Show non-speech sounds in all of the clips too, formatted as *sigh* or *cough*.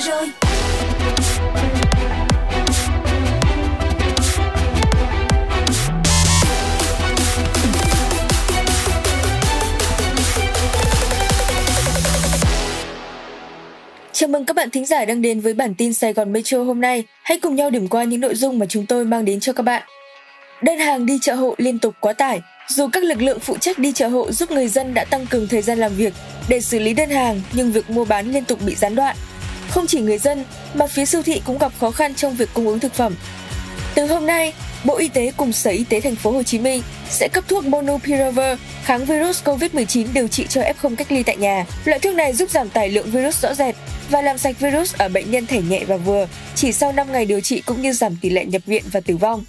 giờ rồi Chào mừng các bạn thính giả đang đến với bản tin Sài Gòn Metro hôm nay. Hãy cùng nhau điểm qua những nội dung mà chúng tôi mang đến cho các bạn. Đơn hàng đi chợ hộ liên tục quá tải. Dù các lực lượng phụ trách đi chợ hộ giúp người dân đã tăng cường thời gian làm việc để xử lý đơn hàng, nhưng việc mua bán liên tục bị gián đoạn. Không chỉ người dân, mà phía siêu thị cũng gặp khó khăn trong việc cung ứng thực phẩm. Từ hôm nay, Bộ Y tế cùng Sở Y tế thành phố Hồ Chí Minh sẽ cấp thuốc Monopiravir kháng virus COVID-19 điều trị cho F0 cách ly tại nhà. Loại thuốc này giúp giảm tải lượng virus rõ rệt và làm sạch virus ở bệnh nhân thể nhẹ và vừa chỉ sau 5 ngày điều trị cũng như giảm tỷ lệ nhập viện và tử vong.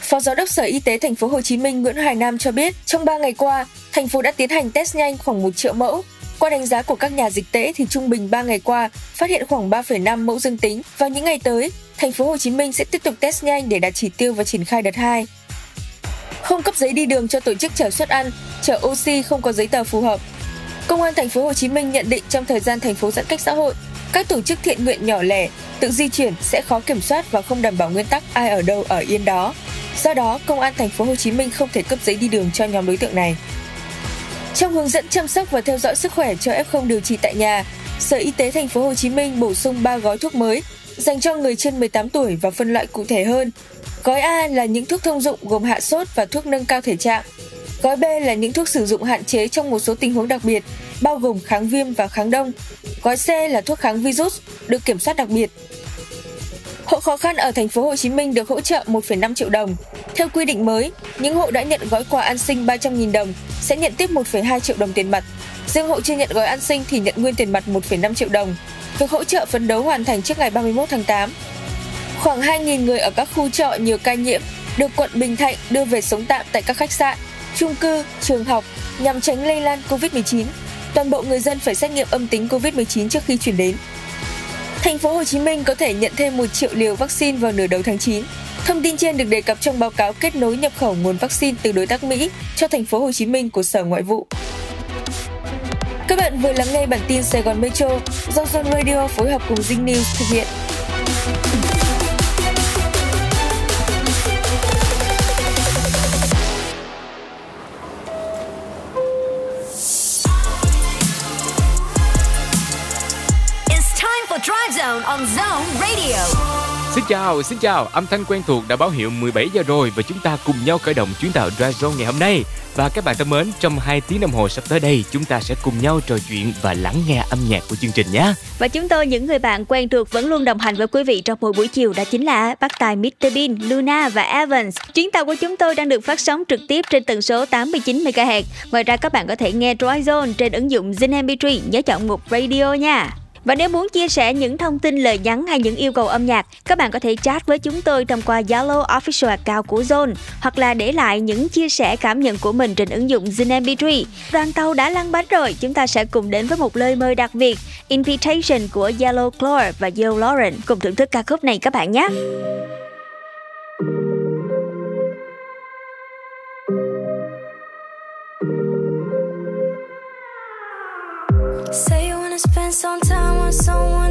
Phó Giám đốc Sở Y tế thành phố Hồ Chí Minh Nguyễn Hoài Nam cho biết, trong 3 ngày qua, thành phố đã tiến hành test nhanh khoảng 1 triệu mẫu. Qua đánh giá của các nhà dịch tễ thì trung bình 3 ngày qua phát hiện khoảng 3,5 mẫu dương tính. Vào những ngày tới, thành phố Hồ Chí Minh sẽ tiếp tục test nhanh để đạt chỉ tiêu và triển khai đợt 2. Không cấp giấy đi đường cho tổ chức chở xuất ăn, chở oxy không có giấy tờ phù hợp. Công an thành phố Hồ Chí Minh nhận định trong thời gian thành phố giãn cách xã hội, các tổ chức thiện nguyện nhỏ lẻ tự di chuyển sẽ khó kiểm soát và không đảm bảo nguyên tắc ai ở đâu ở yên đó. Do đó, công an thành phố Hồ Chí Minh không thể cấp giấy đi đường cho nhóm đối tượng này. Trong hướng dẫn chăm sóc và theo dõi sức khỏe cho F0 điều trị tại nhà, Sở Y tế thành phố Hồ Chí Minh bổ sung 3 gói thuốc mới dành cho người trên 18 tuổi và phân loại cụ thể hơn. Gói A là những thuốc thông dụng gồm hạ sốt và thuốc nâng cao thể trạng. Gói B là những thuốc sử dụng hạn chế trong một số tình huống đặc biệt, bao gồm kháng viêm và kháng đông. Gói C là thuốc kháng virus, được kiểm soát đặc biệt. Hộ khó khăn ở thành phố Hồ Chí Minh được hỗ trợ 1,5 triệu đồng. Theo quy định mới, những hộ đã nhận gói quà an sinh 300.000 đồng sẽ nhận tiếp 1,2 triệu đồng tiền mặt. Riêng hộ chưa nhận gói an sinh thì nhận nguyên tiền mặt 1,5 triệu đồng. Việc hỗ trợ phấn đấu hoàn thành trước ngày 31 tháng 8. Khoảng 2.000 người ở các khu trọ nhiều ca nhiễm được quận Bình Thạnh đưa về sống tạm tại các khách sạn, chung cư, trường học nhằm tránh lây lan COVID-19. Toàn bộ người dân phải xét nghiệm âm tính COVID-19 trước khi chuyển đến. Thành phố Hồ Chí Minh có thể nhận thêm 1 triệu liều vaccine vào nửa đầu tháng 9. Thông tin trên được đề cập trong báo cáo kết nối nhập khẩu nguồn vaccine từ đối tác Mỹ cho thành phố Hồ Chí Minh của Sở Ngoại vụ. Các bạn vừa lắng nghe bản tin Sài Gòn Metro do Zone Radio phối hợp cùng Zing News thực hiện. Zone on Zone Radio Xin chào, xin chào, âm thanh quen thuộc đã báo hiệu 17 giờ rồi và chúng ta cùng nhau khởi động chuyến tàu Drive Zone ngày hôm nay. Và các bạn thân mến, trong 2 tiếng đồng hồ sắp tới đây, chúng ta sẽ cùng nhau trò chuyện và lắng nghe âm nhạc của chương trình nhé. Và chúng tôi những người bạn quen thuộc vẫn luôn đồng hành với quý vị trong mỗi buổi chiều đó chính là bác tài Mr Bean, Luna và Evans. Chuyến tàu của chúng tôi đang được phát sóng trực tiếp trên tần số 89 MHz. Ngoài ra các bạn có thể nghe Dry Zone trên ứng dụng Zin MP3, nhớ chọn mục radio nha. Và nếu muốn chia sẻ những thông tin lời nhắn hay những yêu cầu âm nhạc, các bạn có thể chat với chúng tôi thông qua Zalo official account của Zone hoặc là để lại những chia sẻ cảm nhận của mình trên ứng dụng Zin MP3. Đoàn tàu đã lăn bánh rồi, chúng ta sẽ cùng đến với một lời mời đặc biệt, Invitation của Yellow Claw và Joe Lauren cùng thưởng thức ca khúc này các bạn nhé. Say you wanna spend some time someone,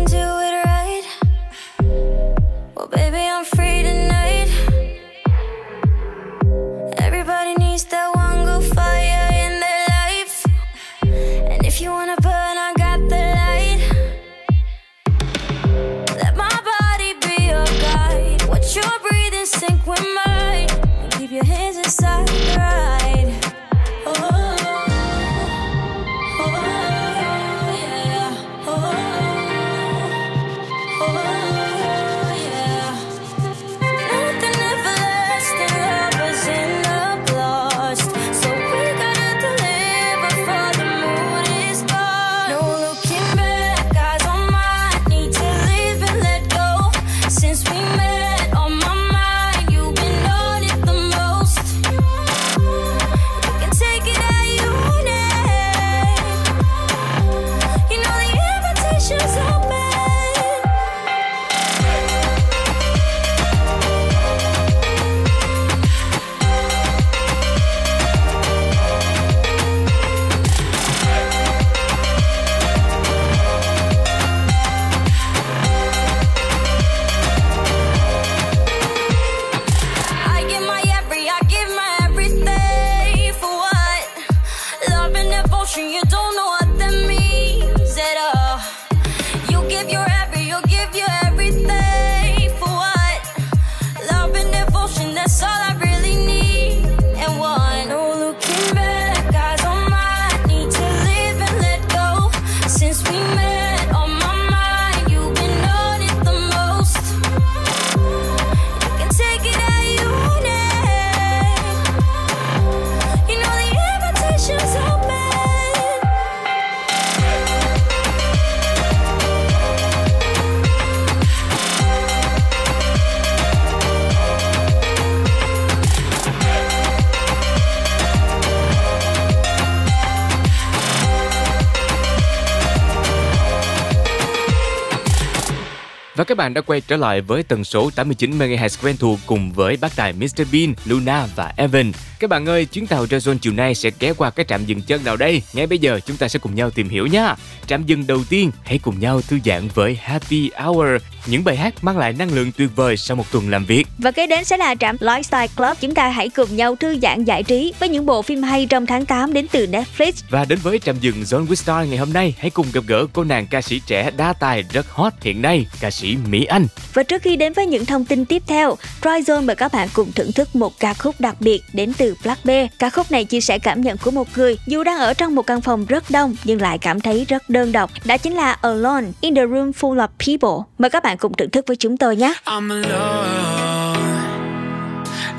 bạn đã quay trở lại với tần số 89 MHz quen thuộc cùng với bác tài Mr Bean, Luna và Evan. Các bạn ơi, chuyến tàu Ra Zone chiều nay sẽ ghé qua cái trạm dừng chân nào đây? Ngay bây giờ chúng ta sẽ cùng nhau tìm hiểu nha. Trạm dừng đầu tiên, hãy cùng nhau thư giãn với Happy Hour, những bài hát mang lại năng lượng tuyệt vời sau một tuần làm việc. Và kế đến sẽ là trạm Lifestyle Club. Chúng ta hãy cùng nhau thư giãn giải trí với những bộ phim hay trong tháng 8 đến từ Netflix. Và đến với trạm dừng Zone with Star ngày hôm nay, hãy cùng gặp gỡ cô nàng ca sĩ trẻ đa tài rất hot hiện nay, ca sĩ Mỹ Anh. Và trước khi đến với những thông tin tiếp theo, Troy Zone mời các bạn cùng thưởng thức một ca khúc đặc biệt đến từ Black Bear. Ca khúc này chia sẻ cảm nhận của một người dù đang ở trong một căn phòng rất đông nhưng lại cảm thấy rất đơn độc. Đó chính là Alone in the Room Full of People. Mời các bạn bạn cùng thưởng thức với chúng tôi nhé. I'm alone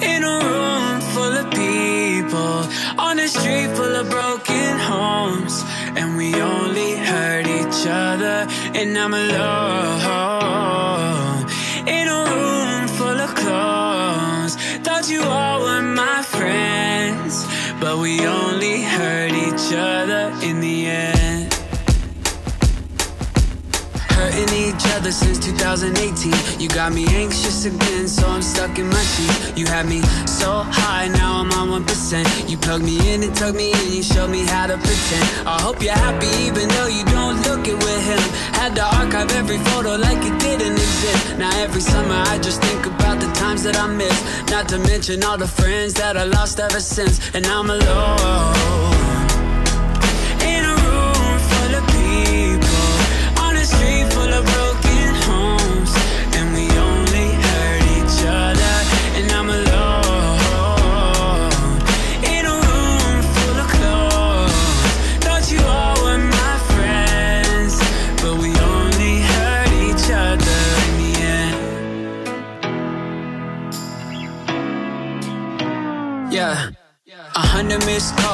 in a room full of people on a street full of broken homes, and we only hurt each other. And I'm alone in a room full of clones. Thought you all were my friends, but we only hurt each other in the end. Each other since 2018. You got me anxious again, so I'm stuck in my sheet. You had me so high, now I'm on 1%. You plugged me in and tugged me in, you showed me how to pretend. I hope you're happy even though you don't look it with him. Had to archive every photo like it didn't exist. Now every summer I just think about the times that I missed. Not to mention all the friends that I lost ever since. And I'm alone.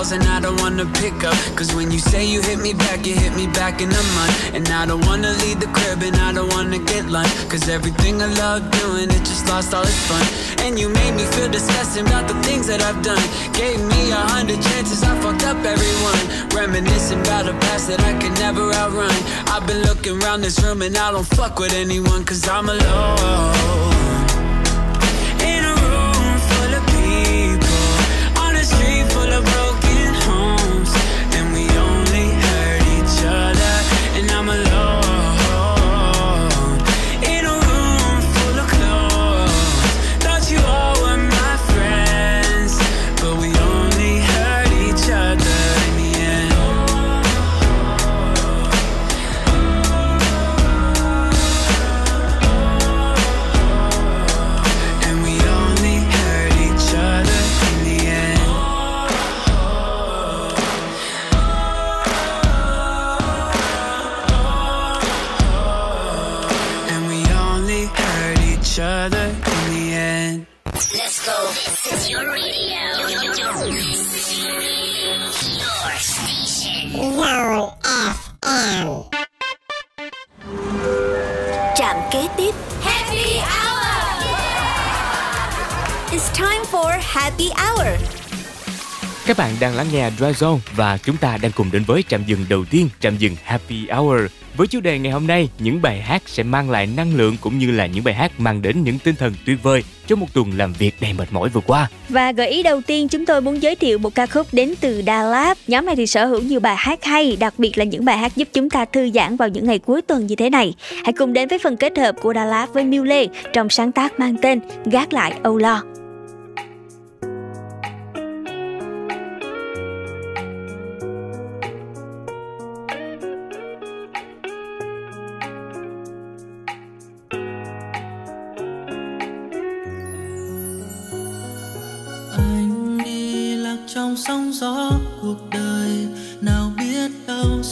Calls and I don't wanna pick up. Cause when you say you hit me back, you hit me back in a month And I don't wanna leave the crib and I don't wanna get lunch. Cause everything I love doing, it just lost all its fun. And you made me feel disgusting about the things that I've done. Gave me a hundred chances, I fucked up everyone. Reminiscing about a past that I could never outrun. I've been looking around this room and I don't fuck with anyone Cause I'm alone Happy Hour. Các bạn đang lắng nghe Dry Zone và chúng ta đang cùng đến với trạm dừng đầu tiên, trạm dừng Happy Hour. Với chủ đề ngày hôm nay, những bài hát sẽ mang lại năng lượng cũng như là những bài hát mang đến những tinh thần tuyệt vời cho một tuần làm việc đầy mệt mỏi vừa qua. Và gợi ý đầu tiên chúng tôi muốn giới thiệu một ca khúc đến từ Đà Lạt. Nhóm này thì sở hữu nhiều bài hát hay, đặc biệt là những bài hát giúp chúng ta thư giãn vào những ngày cuối tuần như thế này. Hãy cùng đến với phần kết hợp của Đà Lạt với Miu Lê trong sáng tác mang tên Gác lại âu lo.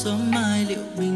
sớm mai liệu mình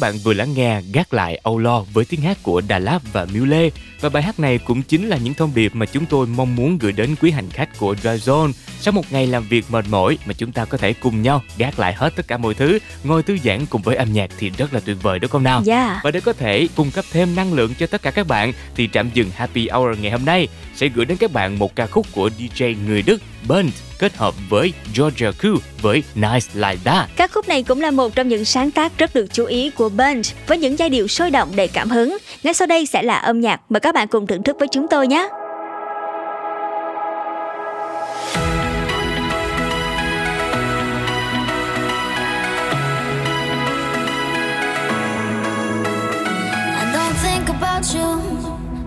các bạn vừa lắng nghe Gác lại Âu Lo với tiếng hát của Đà Lạt và Miu Lê. Và bài hát này cũng chính là những thông điệp mà chúng tôi mong muốn gửi đến quý hành khách của Dragon Sau một ngày làm việc mệt mỏi mà chúng ta có thể cùng nhau gác lại hết tất cả mọi thứ, ngồi thư giãn cùng với âm nhạc thì rất là tuyệt vời đúng không nào? Yeah. Và để có thể cung cấp thêm năng lượng cho tất cả các bạn thì trạm dừng Happy Hour ngày hôm nay sẽ gửi đến các bạn một ca khúc của DJ người Đức Bent kết hợp với Georgia Crew với Nice Like That. Này cũng là một trong những sáng tác rất được chú ý của Bunch với những giai điệu sôi động đầy cảm hứng. Ngay sau đây sẽ là âm nhạc mời các bạn cùng thưởng thức với chúng tôi nhé.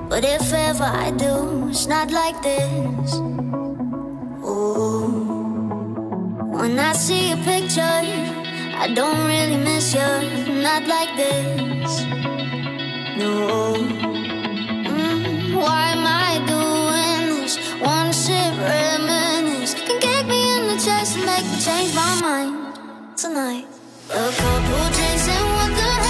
But if ever I do, it's not like this. Ooh. When I see your picture I don't really miss you, not like this. No. Mm, why am I doing this? Wanna sit reminisce? Can kick me in the chest and make me change my mind tonight. A couple drinks and the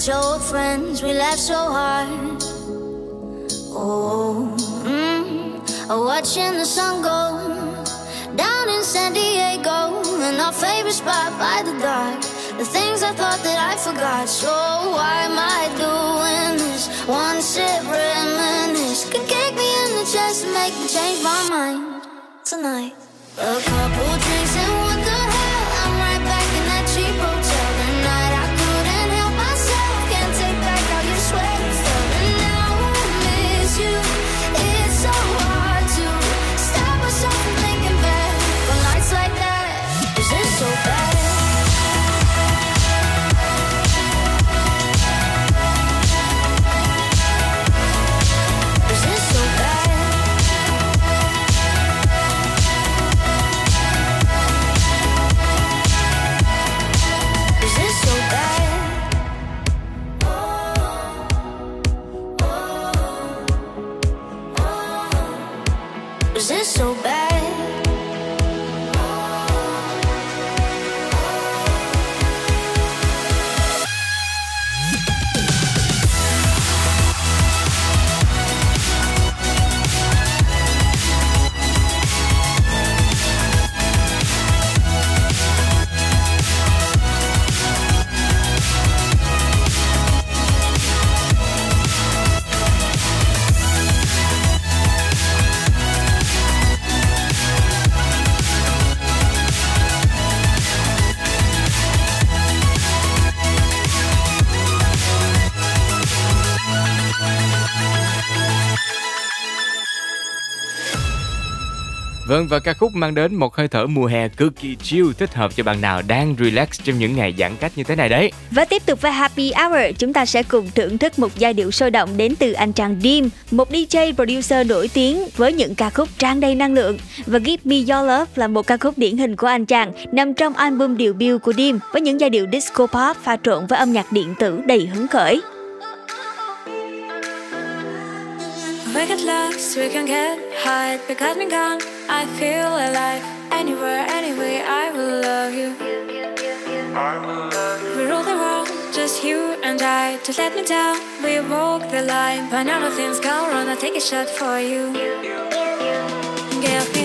met your old friends, we laughed so hard. Oh, mm, watching the sun go down in San Diego, in our favorite spot by the dock. The things I thought that I forgot. So why am I doing this? One sip reminisce can kick me in the chest and make me change my mind tonight. A couple drinks and what the Vâng và ca khúc mang đến một hơi thở mùa hè cực kỳ chill thích hợp cho bạn nào đang relax trong những ngày giãn cách như thế này đấy. Và tiếp tục với Happy Hour, chúng ta sẽ cùng thưởng thức một giai điệu sôi động đến từ anh chàng Dim, một DJ producer nổi tiếng với những ca khúc tràn đầy năng lượng. Và Give Me Your Love là một ca khúc điển hình của anh chàng, nằm trong album debut của Dim với những giai điệu disco pop pha trộn với âm nhạc điện tử đầy hứng khởi. We get lost, we can get high because me gone. I feel alive. Anywhere, anyway, I will love you. We rule the world, just you and I. Just let me down, we walk the line. But now nothing's gone wrong. I take a shot for you. Give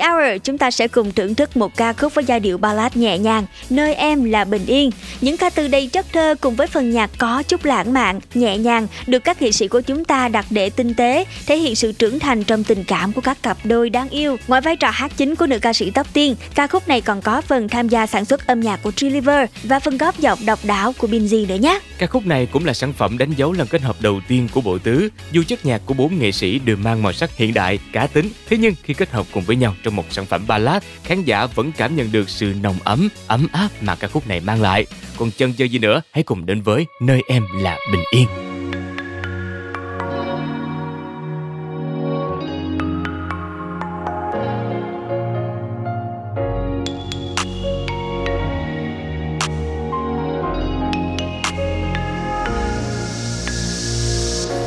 Happy Hour, chúng ta sẽ cùng thưởng thức một ca khúc với giai điệu ballad nhẹ nhàng, Nơi em là bình yên. Những ca từ đầy chất thơ cùng với phần nhạc có chút lãng mạn, nhẹ nhàng, được các nghệ sĩ của chúng ta đặt để tinh tế, thể hiện sự trưởng thành trong tình cảm của các cặp đôi đáng yêu. Ngoài vai trò hát chính của nữ ca sĩ Tóc Tiên, ca khúc này còn có phần tham gia sản xuất âm nhạc của Triliver và phần góp giọng độc đáo của Binzy nữa nhé. Ca khúc này cũng là sản phẩm đánh dấu lần kết hợp đầu tiên của bộ tứ, dù chất nhạc của bốn nghệ sĩ đều mang màu sắc hiện đại, cá tính, thế nhưng khi kết hợp cùng với nhau trong một sản phẩm ballad, khán giả vẫn cảm nhận được sự nồng ấm, ấm áp mà ca khúc này mang lại. Còn chân chơi gì nữa, hãy cùng đến với Nơi em là bình yên.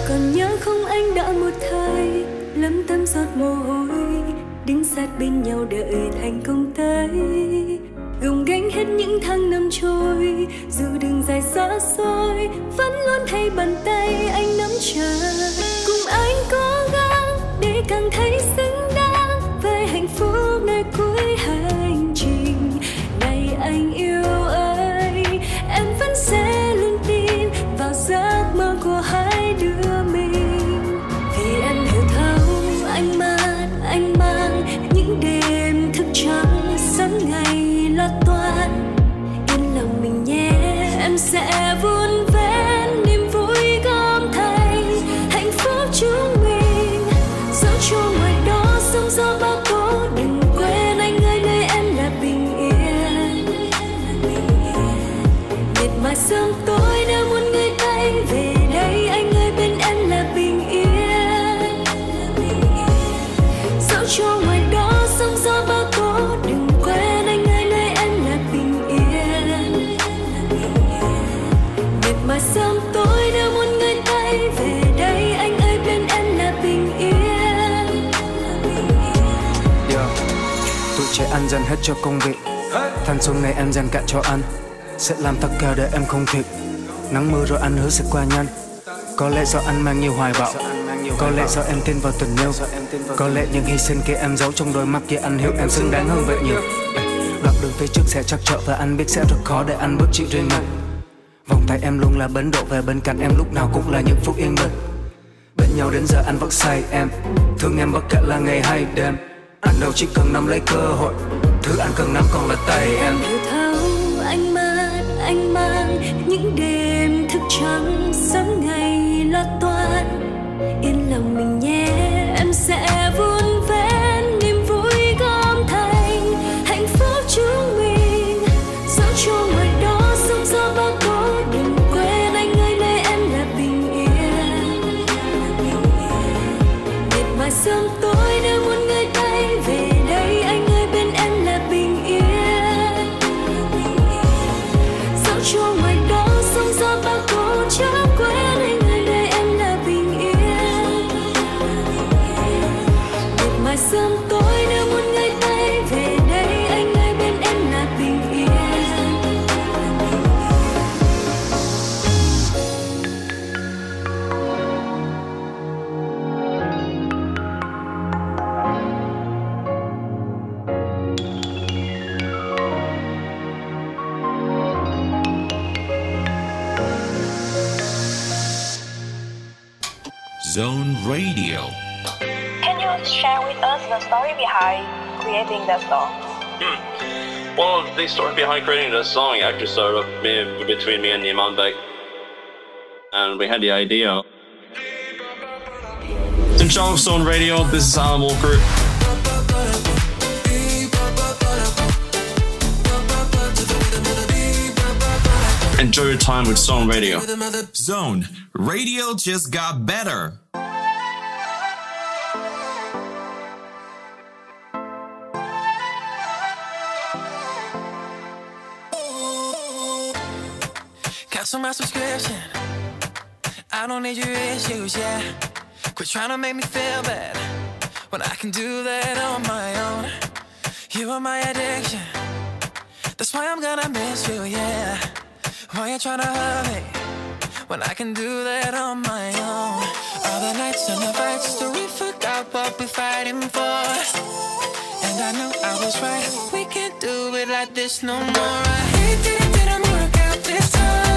còn nhớ không anh đã một thời lấm tấm giọt mồ hôi đứng sát bên nhau đợi thành công tới gồng gánh hết những tháng năm trôi. Dù đường dài xa xôi, vẫn luôn thấy bàn tay anh nắm chặt. Cùng anh cố gắng để càng thấy xứng đáng với hạnh phúc nơi cuối hành hết cho công việc. Thanh xuân này em dành cả cho anh. Sẽ làm tất cả để em không thiệt Nắng mưa rồi anh hứa sẽ qua nhanh. Có lẽ do anh mang nhiều hoài bão. Có lẽ do em tin vào tình yêu. Có lẽ những hy sinh kia em giấu trong đôi mắt kia anh hiểu em xứng đáng hơn vậy nhiều. Đoạn đường phía trước sẽ chắc trở và anh biết sẽ rất khó để anh bước chịu riêng mình. Vòng tay em luôn là bến đỗ về bên cạnh em lúc nào cũng là những phút yên bình. Bên nhau đến giờ anh vẫn say em. Thương em bất kể là ngày hay đêm. Anh đâu chỉ cần nắm lấy cơ hội. Thứ anh cần nắm còn là tay em. Điều thấu anh mang anh mang những đêm thức trắng sớm ngày lo tôi. The story behind creating that song? Hmm. Well, the story behind creating this song actually started up me, between me and Niman Beck. And we had the idea. In Charles Stone Radio, this is Alan Walker. Enjoy your time with Stone Radio. Zone Radio just got better. Cancel my subscription. I don't need your issues, yeah. Quit trying to make me feel bad when I can do that on my own. You are my addiction. That's why I'm gonna miss you, yeah. Why you trying to hurt me when I can do that on my own? All the nights and the fights so we forgot what we're fighting for. And I know I was right. We can't do it like this no more. I hate that it didn't work out this time.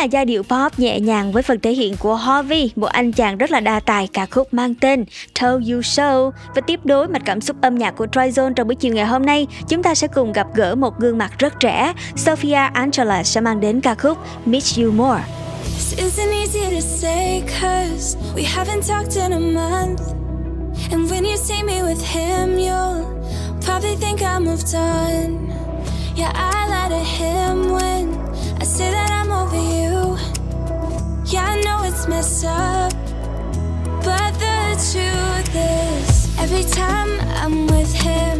là giai điệu pop nhẹ nhàng với phần thể hiện của Harvey, một anh chàng rất là đa tài ca khúc mang tên Tell You So. Và tiếp đối mạch cảm xúc âm nhạc của Tryzone trong buổi chiều ngày hôm nay, chúng ta sẽ cùng gặp gỡ một gương mặt rất trẻ. Sophia Angela sẽ mang đến ca khúc Miss You More. This isn't easy to say cause we haven't talked in a month And when you see me with him you'll probably think I moved on Yeah, I lie to him when I say that for you. Yeah, I know it's messed up, but the truth is, every time I'm with him,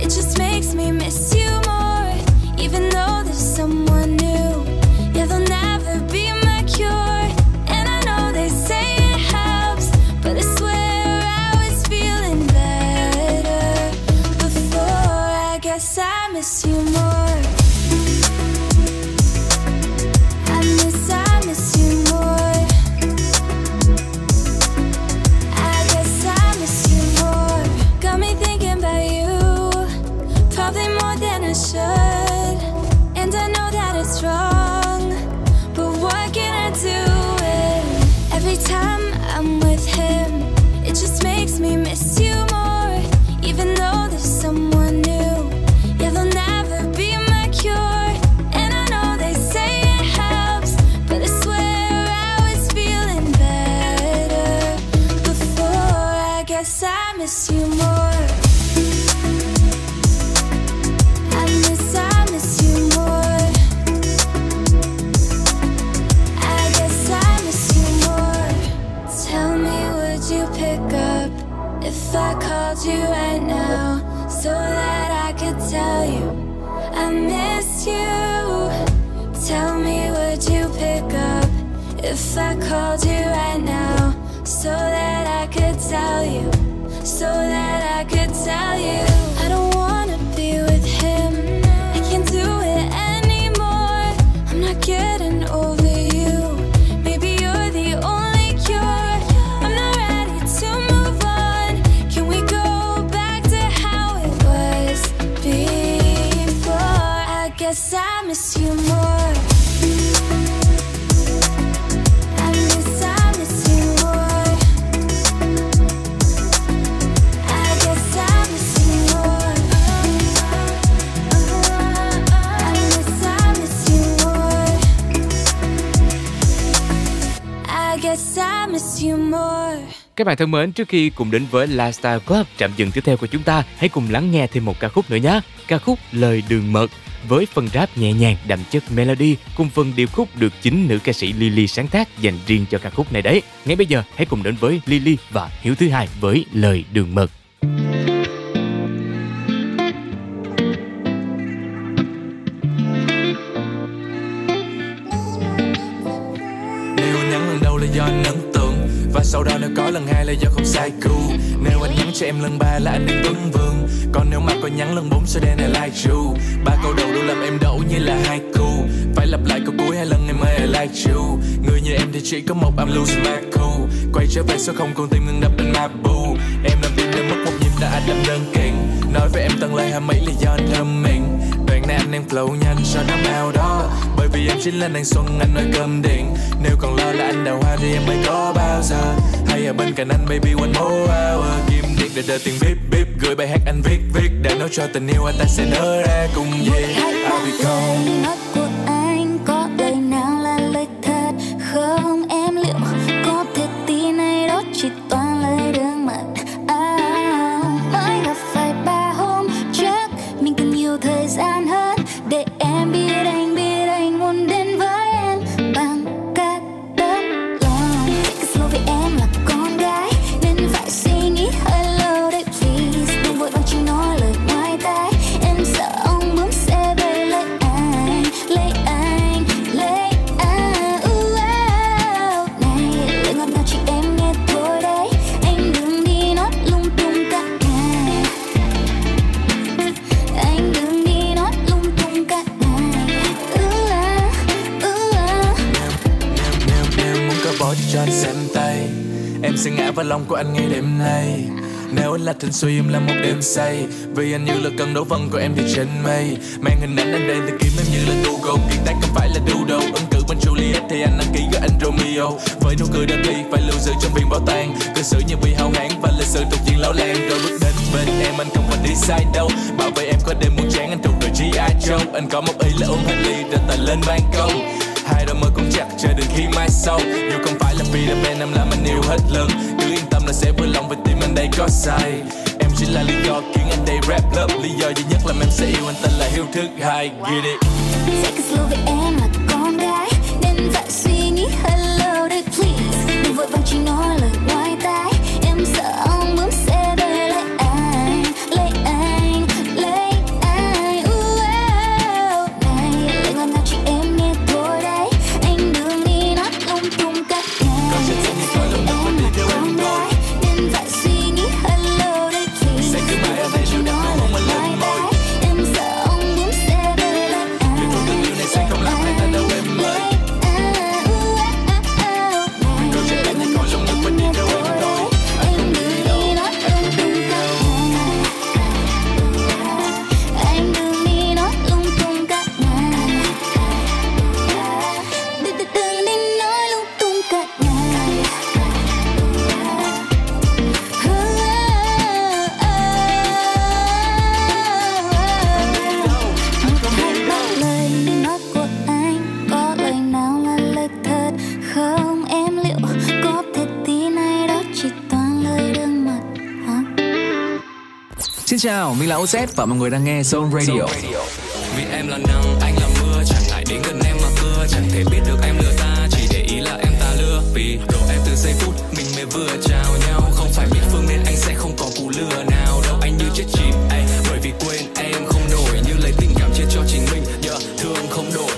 it just makes me miss you more, even though there's someone new. Bạn thân mến, trước khi cùng đến với Lifestyle Club trạm dừng tiếp theo của chúng ta, hãy cùng lắng nghe thêm một ca khúc nữa nhé. Ca khúc Lời Đường Mật với phần rap nhẹ nhàng đậm chất melody cùng phần điệp khúc được chính nữ ca sĩ Lily sáng tác dành riêng cho ca khúc này đấy. Ngay bây giờ hãy cùng đến với Lily và Hiếu thứ hai với Lời Đường Mật. Sau đó nếu có lần hai là do không sai cú, Nếu anh nhắn cho em lần ba là anh đang tuấn vương. Còn nếu mà có nhắn lần bốn sẽ đen này like you. Ba câu đầu đủ làm em đổ như là hai cu. Phải lặp lại câu cuối hai lần em ơi I like you. Người như em thì chỉ có một I'm losing my cool. Quay trở về số không còn tim ngừng đập bên Mabu Em làm tim đã mất một nhịp đã anh làm đơn kiện. Nói với em tầng lời hai mấy lý do anh thơm mình. Này anh đang flow nhanh cho năm ao đó. Bởi vì em chính là nàng xuân anh nói cơm điện. Nếu còn lo là anh đào hoa thì em mới có bao giờ. Hay ở bên cạnh anh baby one more hour. Kim điện để đợi tiền bíp bíp Gửi bài hát anh viết viết. Để nói cho tình yêu anh ta sẽ nở ra cùng gì. I'll be gone Nói của cho anh xem tay. Em sẽ ngã vào lòng của anh ngay đêm nay. Nếu anh là thịnh suy, em là một đêm say. Vì anh như là cơn đấu vân của em thì trên mây. Mang hình ảnh anh đây thì kiếm em như là Google Kiệt tác không phải là doodle Ứng cử bên Juliet thì anh đăng ký với anh Romeo. Với nụ cười đơn ly phải lưu giữ trong viên bảo tàng. Cư xử như vì hào hán và lịch sử thuộc diện lão làng. Rồi bước đến bên em, anh không phải đi sai đâu. Bảo vệ em có đêm muốn chán, anh thuộc đội G.I. Joe. Anh có một ý là uống hành ly ra tài lên ban công. Hai đôi môi cũng chặt, chờ đến khi mai sau. Dù không là vì là bên em làm anh yêu hết lần cứ yên tâm là sẽ vui lòng vì tim anh đây có sai em chỉ là lý do khiến anh đây rap lớp lý do duy nhất là em sẽ yêu anh tên là hiếu thứ hai. Get it? Take it slow vì em Xin chào, mình là OZ và mọi người đang nghe Zone Radio. Vì em là nắng, anh là mưa Chẳng ngại đến gần em mà cưa Chẳng thể biết được em lừa ta Chỉ để ý là em ta lừa. Vì độ em từ giây phút Mình mới vừa chào nhau. Không phải biết phương nên anh sẽ không có cú lừa nào. Đâu Anh như chết chìm ay, Bởi vì quên em không nổi Như lấy tình cảm chia cho chính mình Nhớ thương không đổi.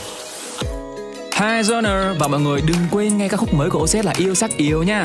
Hi Zoner và mọi người đừng quên nghe ca khúc mới của OZ là Yêu Sắc Yêu nha.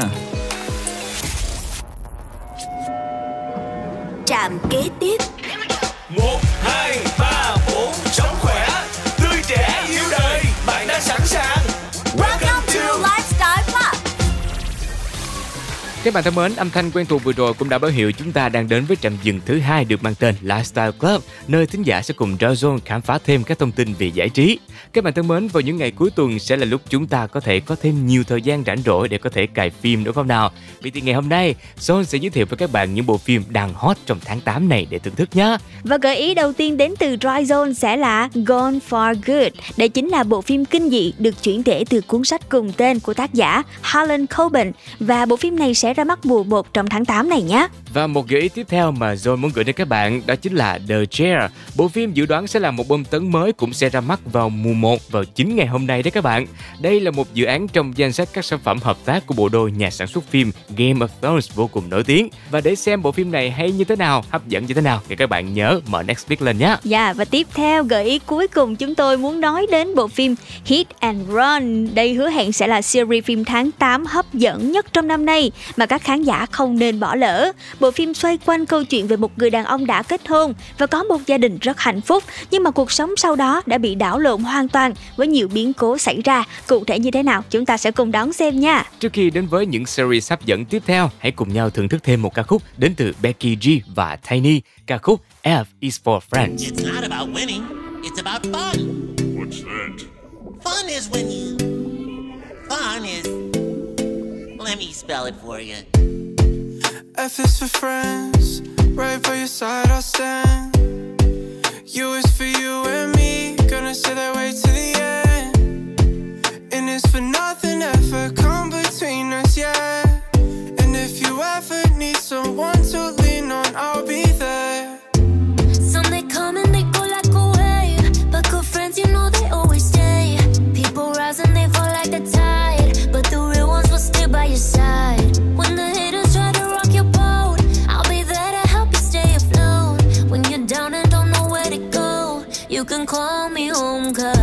Bạn thân mến, âm thanh quen thuộc vừa rồi cũng đã báo hiệu chúng ta đang đến với trạm dừng thứ hai được mang tên Lifestyle Club, nơi thính giả sẽ cùng Drawzone khám phá thêm các thông tin về giải trí. Các bạn thân mến, vào những ngày cuối tuần sẽ là lúc chúng ta có thể có thêm nhiều thời gian rảnh rỗi để có thể cài phim đúng không nào? Vì thì ngày hôm nay, Son sẽ giới thiệu với các bạn những bộ phim đang hot trong tháng 8 này để thưởng thức nhé. Và gợi ý đầu tiên đến từ Dry Zone sẽ là Gone for Good. Đây chính là bộ phim kinh dị được chuyển thể từ cuốn sách cùng tên của tác giả Harlan Coben và bộ phim này sẽ ra mắt mùa 1 trong tháng 8 này nhé. Và một gợi ý tiếp theo mà John muốn gửi đến các bạn đó chính là The Chair. Bộ phim dự đoán sẽ là một bom tấn mới cũng sẽ ra mắt vào mùa 1 vào chính ngày hôm nay đấy các bạn. Đây là một dự án trong danh sách các sản phẩm hợp tác của bộ đôi nhà sản xuất phim Game of Thrones vô cùng nổi tiếng. Và để xem bộ phim này hay như thế nào, hấp dẫn như thế nào thì các bạn nhớ mở Netflix lên nhé. Dạ và tiếp theo gợi ý cuối cùng chúng tôi muốn nói đến bộ phim Hit and Run. Đây hứa hẹn sẽ là series phim tháng 8 hấp dẫn nhất trong năm nay mà các khán giả không nên bỏ lỡ. Bộ phim xoay quanh câu chuyện về một người đàn ông đã kết hôn và có một gia đình rất hạnh phúc nhưng mà cuộc sống sau đó đã bị đảo lộn hoàn toàn với nhiều biến cố xảy ra. Cụ thể như thế nào chúng ta sẽ cùng đón xem nha. Trước khi đến với những series hấp dẫn tiếp theo, hãy cùng nhau thưởng thức thêm một ca khúc đến từ Becky G và Tiny, ca khúc F is for Friends. It's not about winning, it's about fun. What's that? Fun is when you. Fun is. Let me spell it for you. F is for friends, right by your side I'll stand. U is for you and me, gonna stay that way to the end. And it's for nothing ever come between us, yeah. And if you ever need someone to lean on, I'll be there. Home.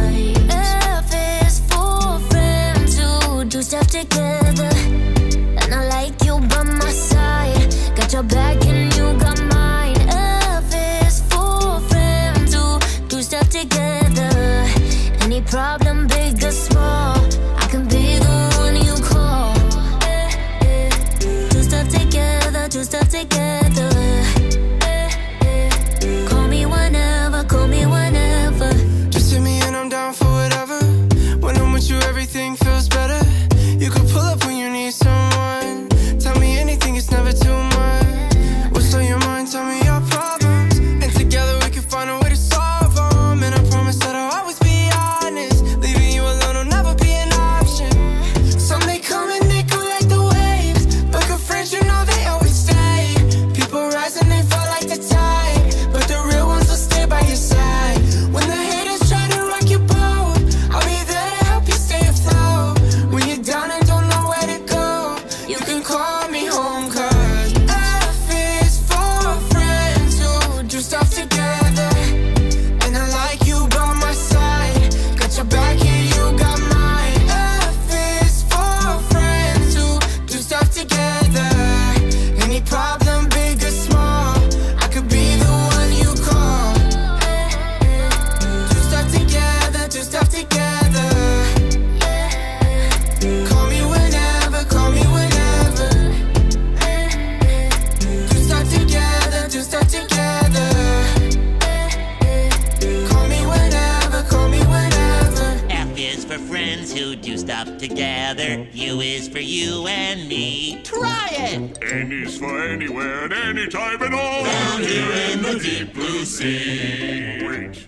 Is for anywhere and anytime at all. Down here in the deep blue sea. Wait.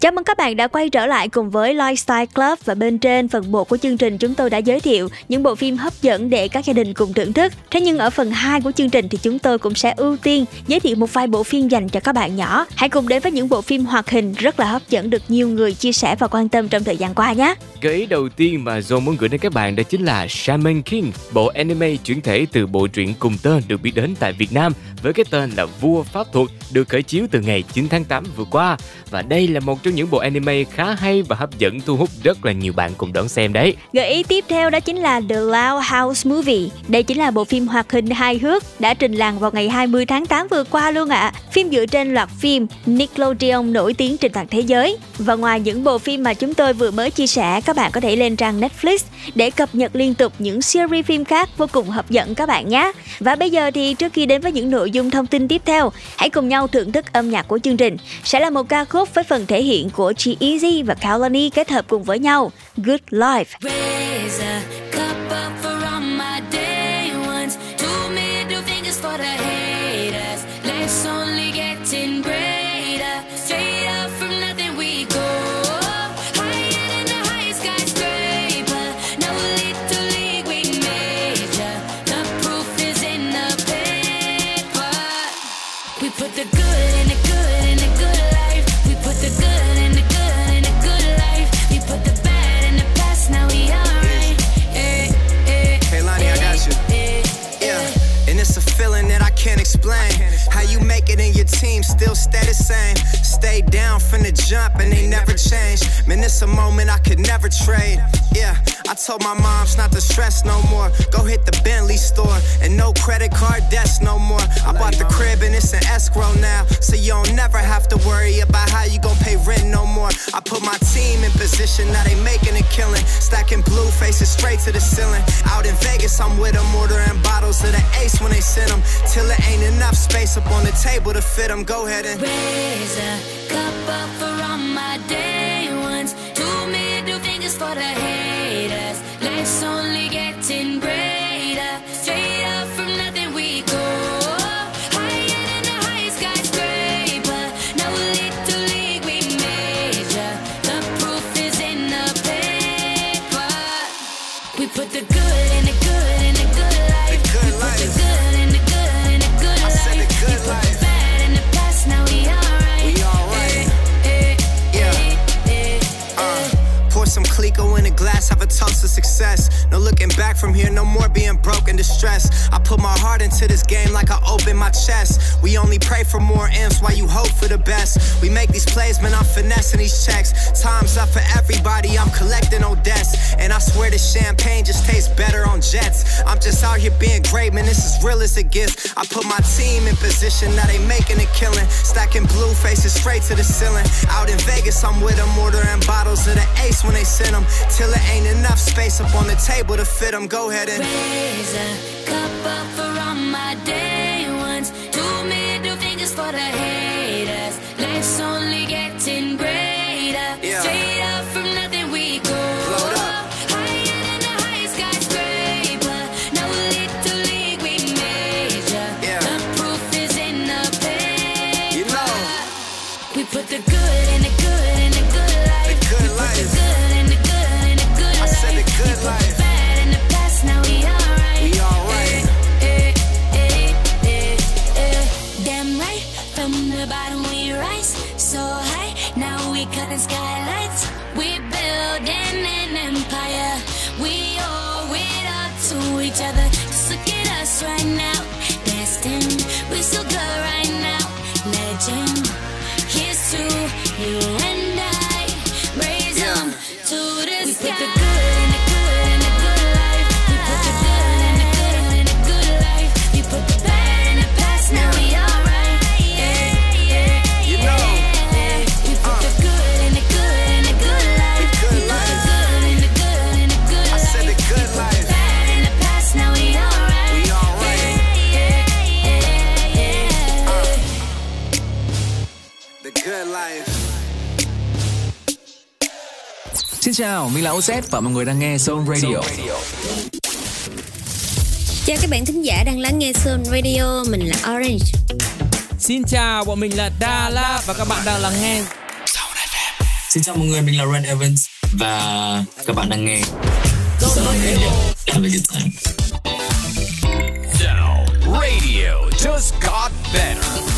Chào mừng các bạn đã quay trở lại cùng với Lifestyle Club và bên trên phần 1 của chương trình chúng tôi đã giới thiệu những bộ phim hấp dẫn để các gia đình cùng thưởng thức. Thế nhưng ở phần 2 của chương trình thì chúng tôi cũng sẽ ưu tiên giới thiệu một vài bộ phim dành cho các bạn nhỏ. Hãy cùng đến với những bộ phim hoạt hình rất là hấp dẫn được nhiều người chia sẻ và quan tâm trong thời gian qua nhé. Gợi ý đầu tiên mà John muốn gửi đến các bạn đó chính là Shaman King, bộ anime chuyển thể từ bộ truyện cùng tên được biết đến tại Việt Nam với cái tên là Vua Pháp Thuật được khởi chiếu từ ngày 9 tháng 8 vừa qua. Và đây là một trong trong những bộ anime khá hay và hấp dẫn thu hút rất là nhiều bạn cùng đón xem đấy. Gợi ý tiếp theo đó chính là The Loud House Movie. Đây chính là bộ phim hoạt hình hài hước đã trình làng vào ngày 20 tháng 8 vừa qua luôn ạ. Phim dựa trên loạt phim Nickelodeon nổi tiếng trên toàn thế giới. Và ngoài những bộ phim mà chúng tôi vừa mới chia sẻ, các bạn có thể lên trang Netflix để cập nhật liên tục những series phim khác vô cùng hấp dẫn các bạn nhé. Và bây giờ thì trước khi đến với những nội dung thông tin tiếp theo, hãy cùng nhau thưởng thức âm nhạc của chương trình. Sẽ là một ca khúc với phần thể hiện của G-Eazy và Kalani kết hợp cùng với nhau. Good Life. Razor. Team still stay the same. Stay down from the jump and they never change. Man, it's a moment I could never trade. Yeah, I told my moms not to stress no more. Go hit the Bentley store and no credit card debts no more. I bought the crib and it's an escrow now, so you don't never have to worry about how you gon' pay rent no more. I put my team in position, now they making a killing. Stacking blue faces straight to the ceiling. Out in Vegas, I'm with them, ordering bottles of the ace when they send them. Till it ain't enough space up on the table to fit them. Go ahead and raise a cup up for all my day ones. Two middle fingers for the only have a toast to success. No looking back from here, no more being broke and distressed. I put my heart into this game like I open my chest. We only pray for more M's while you hope for the best. We make these plays, man, I'm finessing these checks. Time's up for everybody, I'm collecting on debts. And I swear this champagne just tastes better on jets. I'm just out here being great, man, this is real as it gets. I put my team in position, now they making a killing. Stacking blue faces straight to the ceiling. Out in Vegas, I'm with them, ordering bottles of the ace when they send them. Till it ain't enough space up on the table to fit them. Go ahead and raise a cup up for all my day ones. Two middle fingers for the chào, mình là OZ và mọi người đang nghe Zone Radio. Chào các bạn thính giả đang lắng nghe Sun Radio, mình là Orange. Xin chào, bọn mình là Đà La và các bạn đang lắng nghe Xin chào mọi người, mình là Ren Evans và các bạn đang nghe Zone Radio. Have a good time. Zone Radio just got better.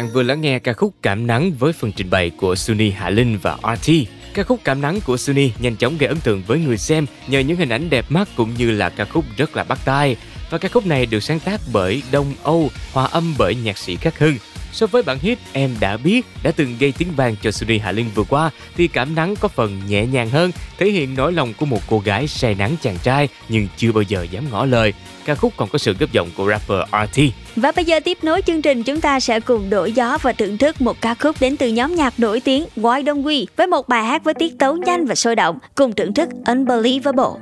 Bạn vừa lắng nghe ca khúc Cảm Nắng với phần trình bày của Suni Hạ Linh và RT. Ca khúc Cảm Nắng của Suni nhanh chóng gây ấn tượng với người xem nhờ những hình ảnh đẹp mắt cũng như là ca khúc rất là bắt tai. Và ca khúc này được sáng tác bởi Đông Âu, hòa âm bởi nhạc sĩ Khắc Hưng. So với bản hit Em đã biết đã từng gây tiếng vang cho Suni Hạ Linh vừa qua thì Cảm Nắng có phần nhẹ nhàng hơn, thể hiện nỗi lòng của một cô gái say nắng chàng trai nhưng chưa bao giờ dám ngỏ lời. Ca khúc còn có sự góp giọng của rapper RT. Và bây giờ tiếp nối chương trình chúng ta sẽ cùng đổi gió và thưởng thức một ca khúc đến từ nhóm nhạc nổi tiếng Why Don't We với một bài hát với tiết tấu nhanh và sôi động cùng thưởng thức Unbelievable.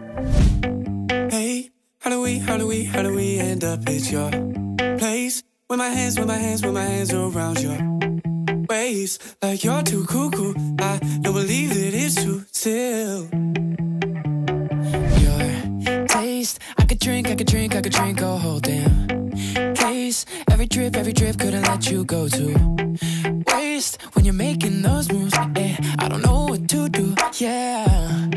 Hey, how do we, how do we, how do we end up at your place? With my hands, with my hands, with my hands around your waist. Like you're too cool, cool. I don't believe that it's true still. Your taste, I could drink, I could drink, I could drink a whole damn case. Every drip, every drip, couldn't let you go to waste. When you're making those moves, eh, I don't know what to do, yeah.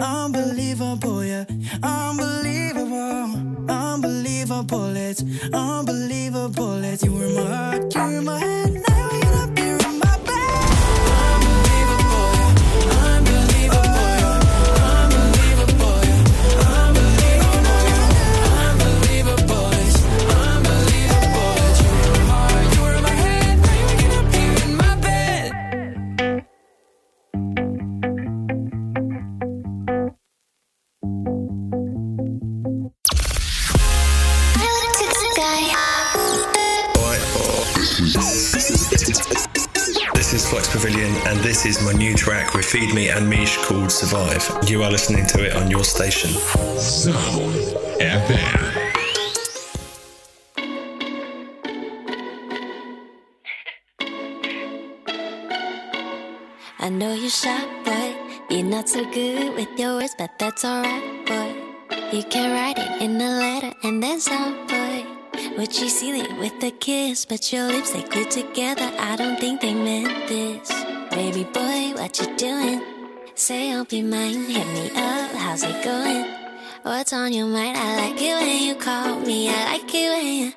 Unbelievable, yeah, unbelievable, unbelievable. It's unbelievable. It's you were my you were my head. This is my new track with Feed Me and Mish called Survive. You are listening to it on your station. Zone FM. I know you're shy, boy. You're not so good with your words, but that's alright, boy. You can write it in a letter and then some, boy. Would you seal it with a kiss? But your lips they glued together. I don't think they meant this. Baby boy, what you doing? Say I'll be mine. Hit me up. How's it going? What's on your mind? I like it when you call me. I like it when you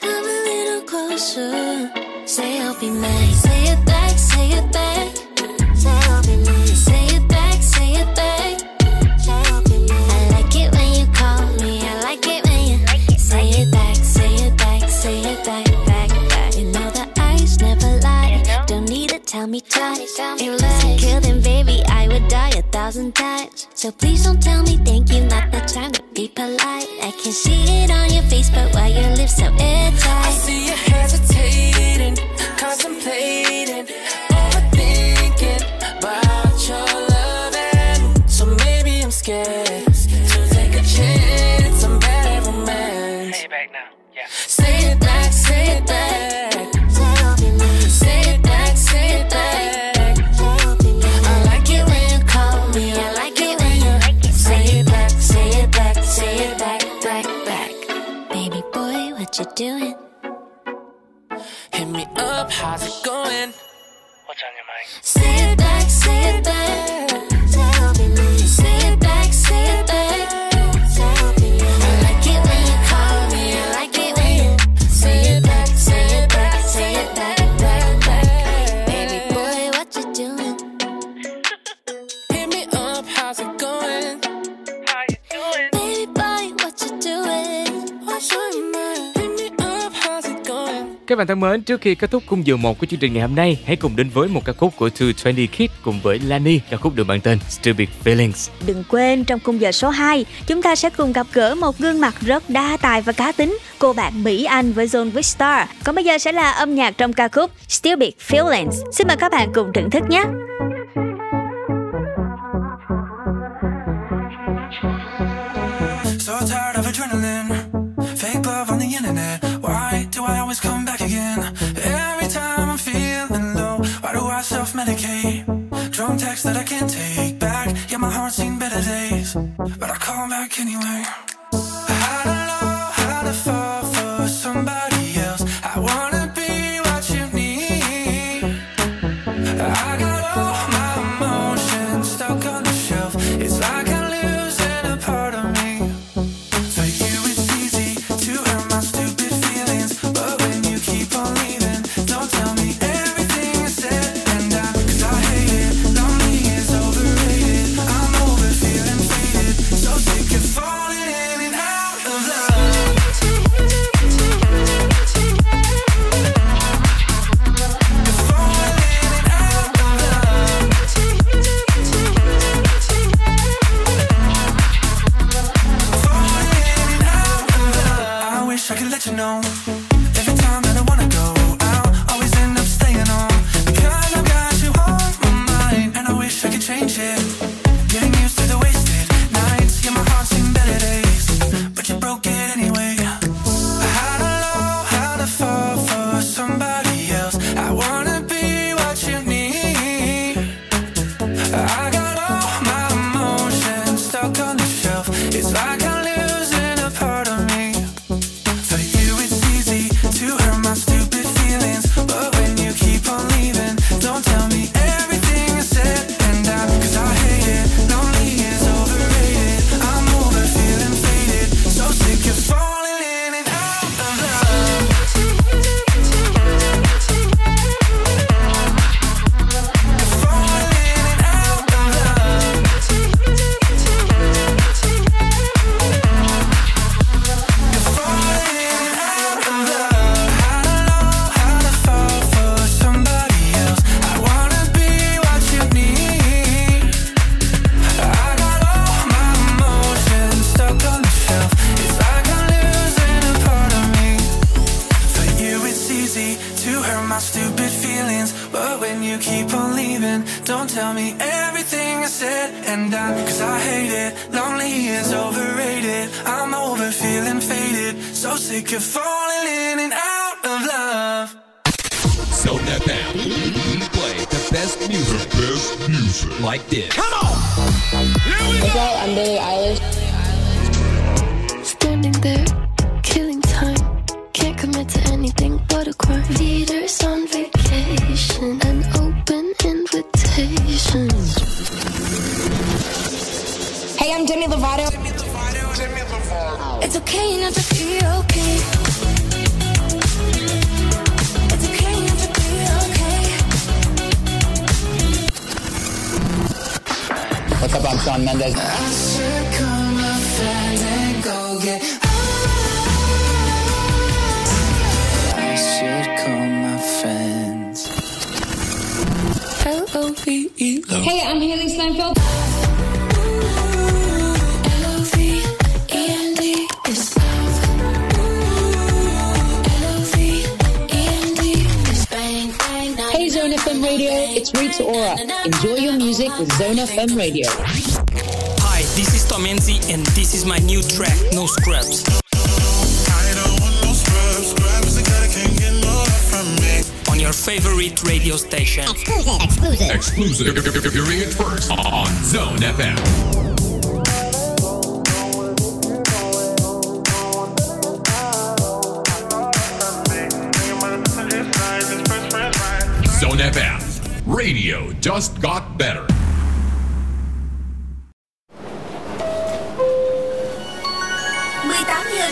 come a little closer. Say I'll be mine. Say it back. Say it back. Say I'll be mine. Need to tell me twice. If listen kill then baby, I would die a thousand times. So please don't tell me thank you. Not the time to be polite. I can see it on your face, but why your lips so airtight? I see you hesitating, contemplating, overthinking about your loving. So maybe I'm scared to take a chance on better romance. Say it back now, yeah. Say it back, say it back, doing? Hit me up, how's it going? What's on your mind? Say it back, say it back. Say it back, Các bạn thân mến, trước khi kết thúc khung giờ 1 của chương trình ngày hôm nay, hãy cùng đến với một ca khúc của 220 Kid cùng với Lani, ca khúc được mang tên Stupid Feelings. Đừng quên trong khung giờ số 2, chúng ta sẽ cùng gặp gỡ một gương mặt rất đa tài và cá tính, cô bạn Mỹ Anh với Zone with Star. Còn bây giờ sẽ là âm nhạc trong ca khúc Stupid Feelings. Xin mời các bạn cùng thưởng thức nhé. Drunk text that I can't take back. Yeah, my heart's seen better days, but I call back anyway.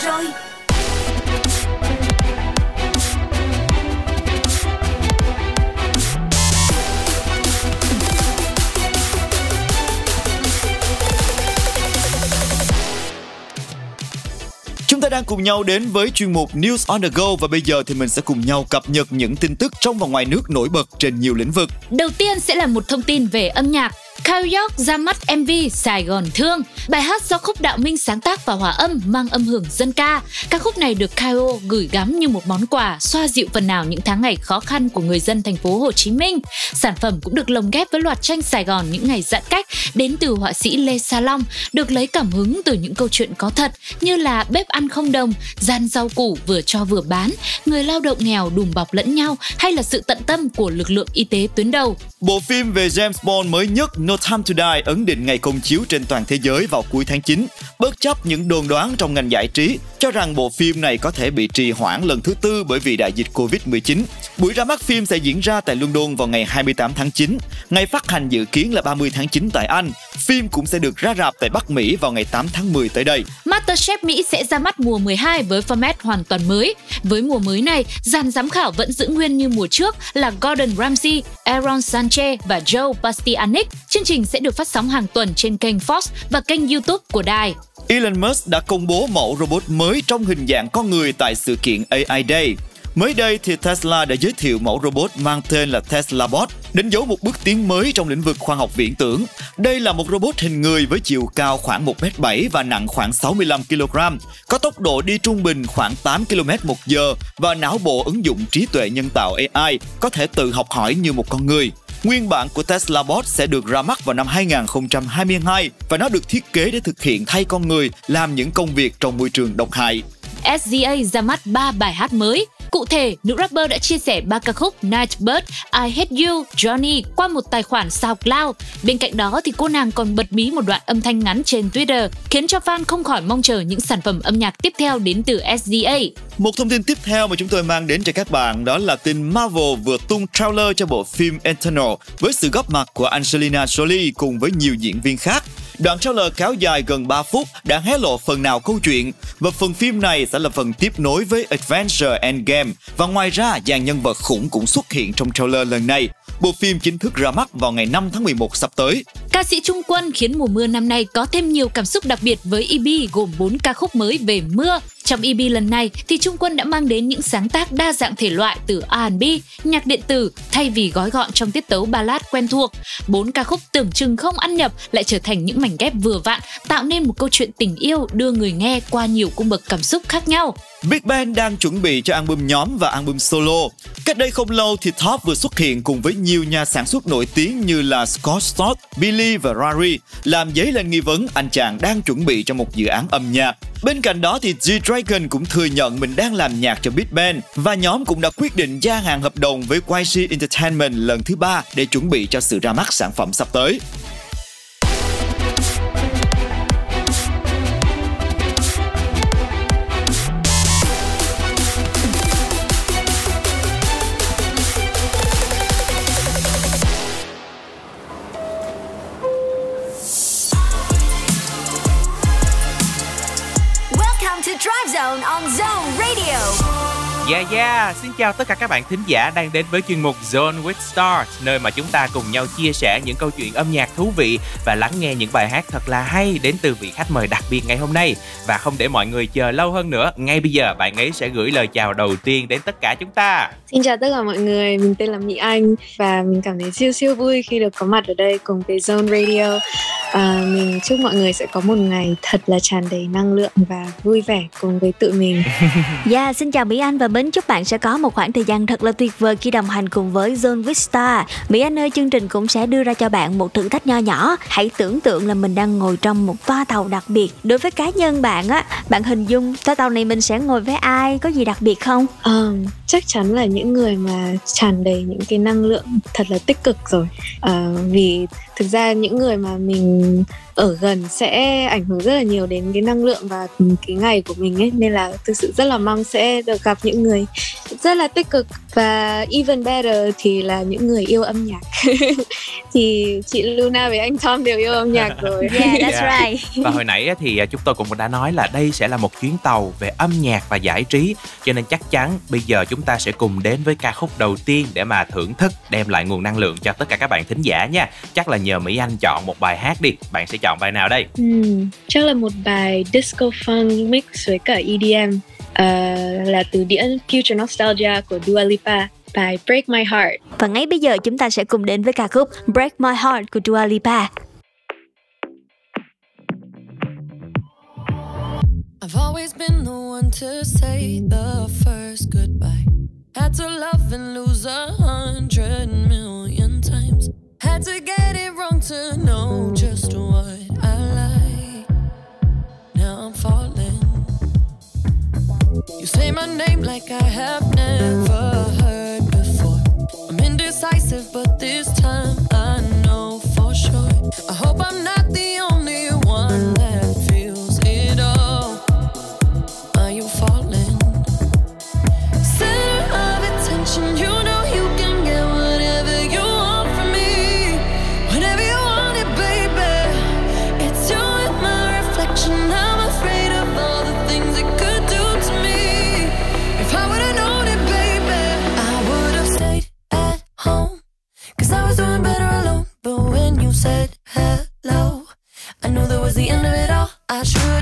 Giờ rồi Chúng ta đang cùng nhau đến với chuyên mục News on the Go và bây giờ thì mình sẽ cùng nhau cập nhật những tin tức trong và ngoài nước nổi bật trên nhiều lĩnh vực. Đầu tiên sẽ là một thông tin về âm nhạc. Kyle York ra mắt MV Sài Gòn Thương. Bài hát do Khúc Đạo Minh sáng tác và hòa âm mang âm hưởng dân ca. Các khúc này được Kyle gửi gắm như một món quà xoa dịu phần nào những tháng ngày khó khăn của người dân thành phố Hồ Chí Minh. Sản phẩm cũng được lồng ghép với loạt tranh Sài Gòn những ngày giãn cách đến từ họa sĩ Lê Sa Long, được lấy cảm hứng từ những câu chuyện có thật như là bếp ăn không đồng, gian rau củ vừa cho vừa bán, người lao động nghèo đùm bọc lẫn nhau hay là sự tận tâm của lực lượng y tế tuyến đầu. Bộ phim về James Bond mới nhất No Time to Die ấn định ngày công chiếu trên toàn thế giới vào cuối tháng 9. Bất chấp những đồn đoán trong ngành giải trí cho rằng bộ phim này có thể bị trì hoãn lần thứ tư bởi vì đại dịch Covid-19. Buổi ra mắt phim sẽ diễn ra tại London vào ngày 28 tháng 9. Ngày phát hành dự kiến là 30 tháng 9 tại Anh. Phim cũng sẽ được ra rạp tại Bắc Mỹ vào ngày 8 tháng 10 tới đây. MasterChef Mỹ sẽ ra mắt mùa 12 với format hoàn toàn mới. Với mùa mới này, dàn giám khảo vẫn giữ nguyên như mùa trước là Gordon Ramsay, Aaron Sanchez và Joe Bastianic. Chương chương trình sẽ được phát sóng hàng tuần trên kênh Fox và kênh YouTube của đài. Elon Musk đã công bố mẫu robot mới trong hình dạng con người tại sự kiện AI Day. Mới đây thì Tesla đã giới thiệu mẫu robot mang tên là Tesla Bot, đánh dấu một bước tiến mới trong lĩnh vực khoa học viễn tưởng. Đây là một robot hình người với chiều cao khoảng 1m7 và nặng khoảng 65 kg, có tốc độ đi trung bình khoảng 8 km một giờ và não bộ ứng dụng trí tuệ nhân tạo AI, có thể tự học hỏi như một con người. Nguyên bản của Tesla Bot sẽ được ra mắt vào năm 2022 và nó được thiết kế để thực hiện thay con người, làm những công việc trong môi trường độc hại. SZA ra mắt 3 bài hát mới. Cụ thể, nữ rapper đã chia sẻ ba ca khúc Nightbird, I Hate You, Johnny qua một tài khoản SoundCloud. Bên cạnh đó thì cô nàng còn bật mí một đoạn âm thanh ngắn trên Twitter, khiến cho fan không khỏi mong chờ những sản phẩm âm nhạc tiếp theo đến từ SZA. Một thông tin tiếp theo mà chúng tôi mang đến cho các bạn đó là tin Marvel vừa tung trailer cho bộ phim Eternal với sự góp mặt của Angelina Jolie cùng với nhiều diễn viên khác. Đoạn trailer kéo dài gần 3 phút đã hé lộ phần nào câu chuyện và phần phim này sẽ là phần tiếp nối với Adventure Endgame và ngoài ra dàn nhân vật khủng cũng xuất hiện trong trailer lần này. Bộ phim chính thức ra mắt vào ngày 5 tháng 11 sắp tới. Ca sĩ Trung Quân khiến mùa mưa năm nay có thêm nhiều cảm xúc đặc biệt với EP gồm 4 ca khúc mới về mưa. Trong EP lần này thì Trung Quân đã mang đến những sáng tác đa dạng thể loại từ R&B, nhạc điện tử thay vì gói gọn trong tiết tấu ballad quen thuộc. Bốn ca khúc tưởng chừng không ăn nhập lại trở thành những mảnh ghép vừa vặn, tạo nên một câu chuyện tình yêu đưa người nghe qua nhiều cung bậc cảm xúc khác nhau. Big Bang đang chuẩn bị cho album nhóm và album solo. Cách đây không lâu thì Top vừa xuất hiện cùng với nhiều nhà sản xuất nổi tiếng như là Scott Storch, Billy Billy và Rari làm dấy lên nghi vấn anh chàng đang chuẩn bị cho một dự án âm nhạc. Bên cạnh đó thì G-Dragon cũng thừa nhận mình đang làm nhạc cho Big Bang và nhóm cũng đã quyết định gia hạn hợp đồng với YG Entertainment lần thứ ba để chuẩn bị cho sự ra mắt sản phẩm sắp tới. To Drive Zone on Zone Radio. Yeah yeah, xin chào tất cả các bạn thính giả đang đến với chuyên mục Zone with Stars Nơi mà chúng ta cùng nhau chia sẻ những câu chuyện âm nhạc thú vị Và lắng nghe những bài hát thật là hay đến từ vị khách mời đặc biệt ngày hôm nay Và không để mọi người chờ lâu hơn nữa Ngay bây giờ bạn ấy sẽ gửi lời chào đầu tiên đến tất cả chúng ta Xin chào tất cả mọi người, mình tên là Mỹ Anh và mình cảm thấy siêu siêu vui khi được có mặt ở đây cùng với Zone Radio. À, mình chúc mọi người sẽ có một ngày thật là tràn đầy năng lượng và vui vẻ cùng với tự mình. Yeah, *laughs* xin chào Mỹ Anh và mến chúc bạn sẽ có một khoảng thời gian thật là tuyệt vời khi đồng hành cùng với Zone with Star. Mỹ Anh ơi, chương trình cũng sẽ đưa ra cho bạn một thử thách nho nhỏ. Hãy tưởng tượng là mình đang ngồi trong một toa tàu đặc biệt. Đối với cá nhân bạn á, bạn hình dung toa tàu này mình sẽ ngồi với ai, có gì đặc biệt không? À, chắc chắn là những người mà tràn đầy những cái năng lượng thật là tích cực rồi. À, vì thực ra những người mà mình ở gần sẽ ảnh hưởng rất là nhiều đến cái năng lượng và cái ngày của mình ấy. Nên là thực sự rất là mong sẽ được gặp những người rất là tích cực. Và even better thì là những người yêu âm nhạc. *laughs* Thì chị Luna với anh Tom đều yêu âm nhạc rồi. *laughs* Yeah that's right. Và hồi nãy á thì à, chúng tôi cũng đã nói là đây sẽ là một chuyến tàu về âm nhạc và giải trí. Cho nên chắc chắn bây giờ chúng ta sẽ cùng đến với ca khúc đầu tiên để mà thưởng thức đem lại nguồn năng lượng cho tất cả các bạn thính giả nha. Chắc là nhờ Mỹ Anh chọn một bài hát đi. Bạn sẽ chọn bài nào đây? Hmm, chắc là một bài disco funk mix với cả EDM Ờ, là từ đĩa Future Nostalgia của Dua Lipa bài Break My Heart. Và ngay bây giờ chúng ta sẽ cùng đến với ca khúc Break My Heart của Dua Lipa. I've always been the one to say the first goodbye. Had to love and lose a hundred million times. Had to get it wrong to know just what I like. Now I'm falling. You say my name like I have never heard before. I'm indecisive, but this time I know for sure. I hope I'm not I should've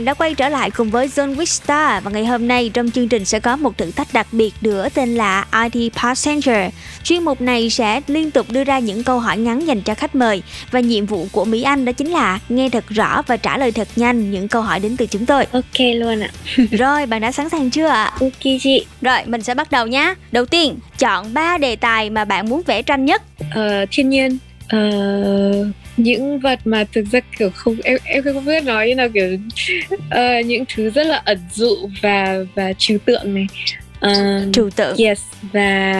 Bạn đã quay trở lại cùng với Zone with Star và ngày hôm nay trong chương trình sẽ có một thử thách đặc biệt nữa tên là IT Passenger. Chuyên mục này sẽ liên tục đưa ra những câu hỏi ngắn dành cho khách mời và nhiệm vụ của Mỹ Anh đó chính là nghe thật rõ và trả lời thật nhanh những câu hỏi đến từ chúng tôi. Ok luôn ạ. *laughs* *laughs* Rồi, bạn đã sẵn sàng chưa ạ? Ok chị. Rồi, mình sẽ bắt đầu nhé. Đầu tiên, chọn 3 đề tài mà bạn muốn vẽ tranh nhất. Ờ, thiên nhiên. Ờ, những vật mà thực ra kiểu không em em không biết nói như nào kiểu ờ, những thứ rất là ẩn dụ và và trừu tượng này. Ờ, Trừu tượng. yes và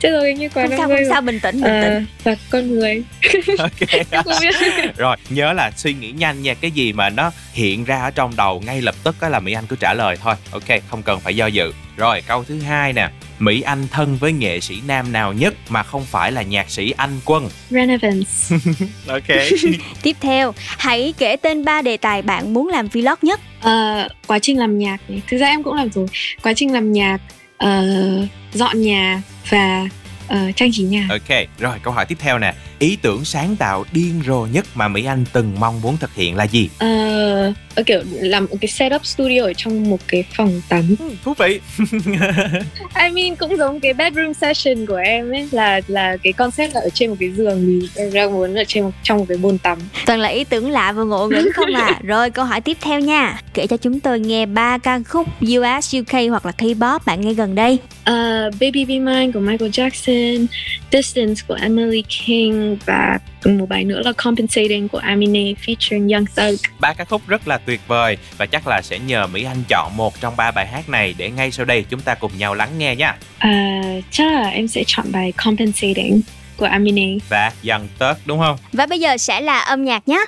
chết rồi như quá Không sao, không rồi. sao, bình tĩnh, bình Ờ, tĩnh. và con người. *laughs* *laughs* Rồi nhớ là suy nghĩ nhanh nha cái gì mà nó hiện ra ở trong đầu ngay lập tức á là mỹ anh cứ trả lời thôi. Ok không cần phải do dự. Rồi câu thứ hai nè mỹ anh thân với nghệ sĩ nam nào nhất mà không phải là nhạc sĩ anh quân? Ren Evans *laughs* ok. *laughs* Tiếp theo, hãy kể tên 3 đề tài bạn muốn làm vlog nhất. Ờ, quá trình làm nhạc thực ra em cũng làm rồi. Quá trình làm nhạc ờ, dọn nhà và ờ, trang trí nhà. Ok rồi câu hỏi tiếp theo nè ý tưởng sáng tạo điên rồ nhất mà mỹ anh từng mong muốn thực hiện là gì Ờ, ờ, kiểu làm một cái setup studio ở trong một cái phòng tắm thú vị *laughs* I mean cũng giống cái bedroom session của em ấy là là cái concept là ở trên một cái giường thì em đang muốn ở trên một, trong một cái bồn tắm Toàn là ý tưởng lạ và ngộ nghĩnh không à. *laughs* Rồi câu hỏi tiếp theo nha. Kể cho chúng tôi nghe 3 ca khúc US, UK hoặc là K-pop bạn nghe gần đây. Ờ, Baby Be Mine của Michael Jackson Distance của Emily King và một bài nữa là Compensating của Amine featuring Young Thug ba ca khúc rất là tuyệt vời và chắc là sẽ nhờ Mỹ Anh chọn một trong ba bài hát này để ngay sau đây chúng ta cùng nhau lắng nghe nha. À, chắc là em sẽ chọn bài Compensating của Amine Và dần tớt đúng không? Và bây giờ sẽ là âm nhạc nhé.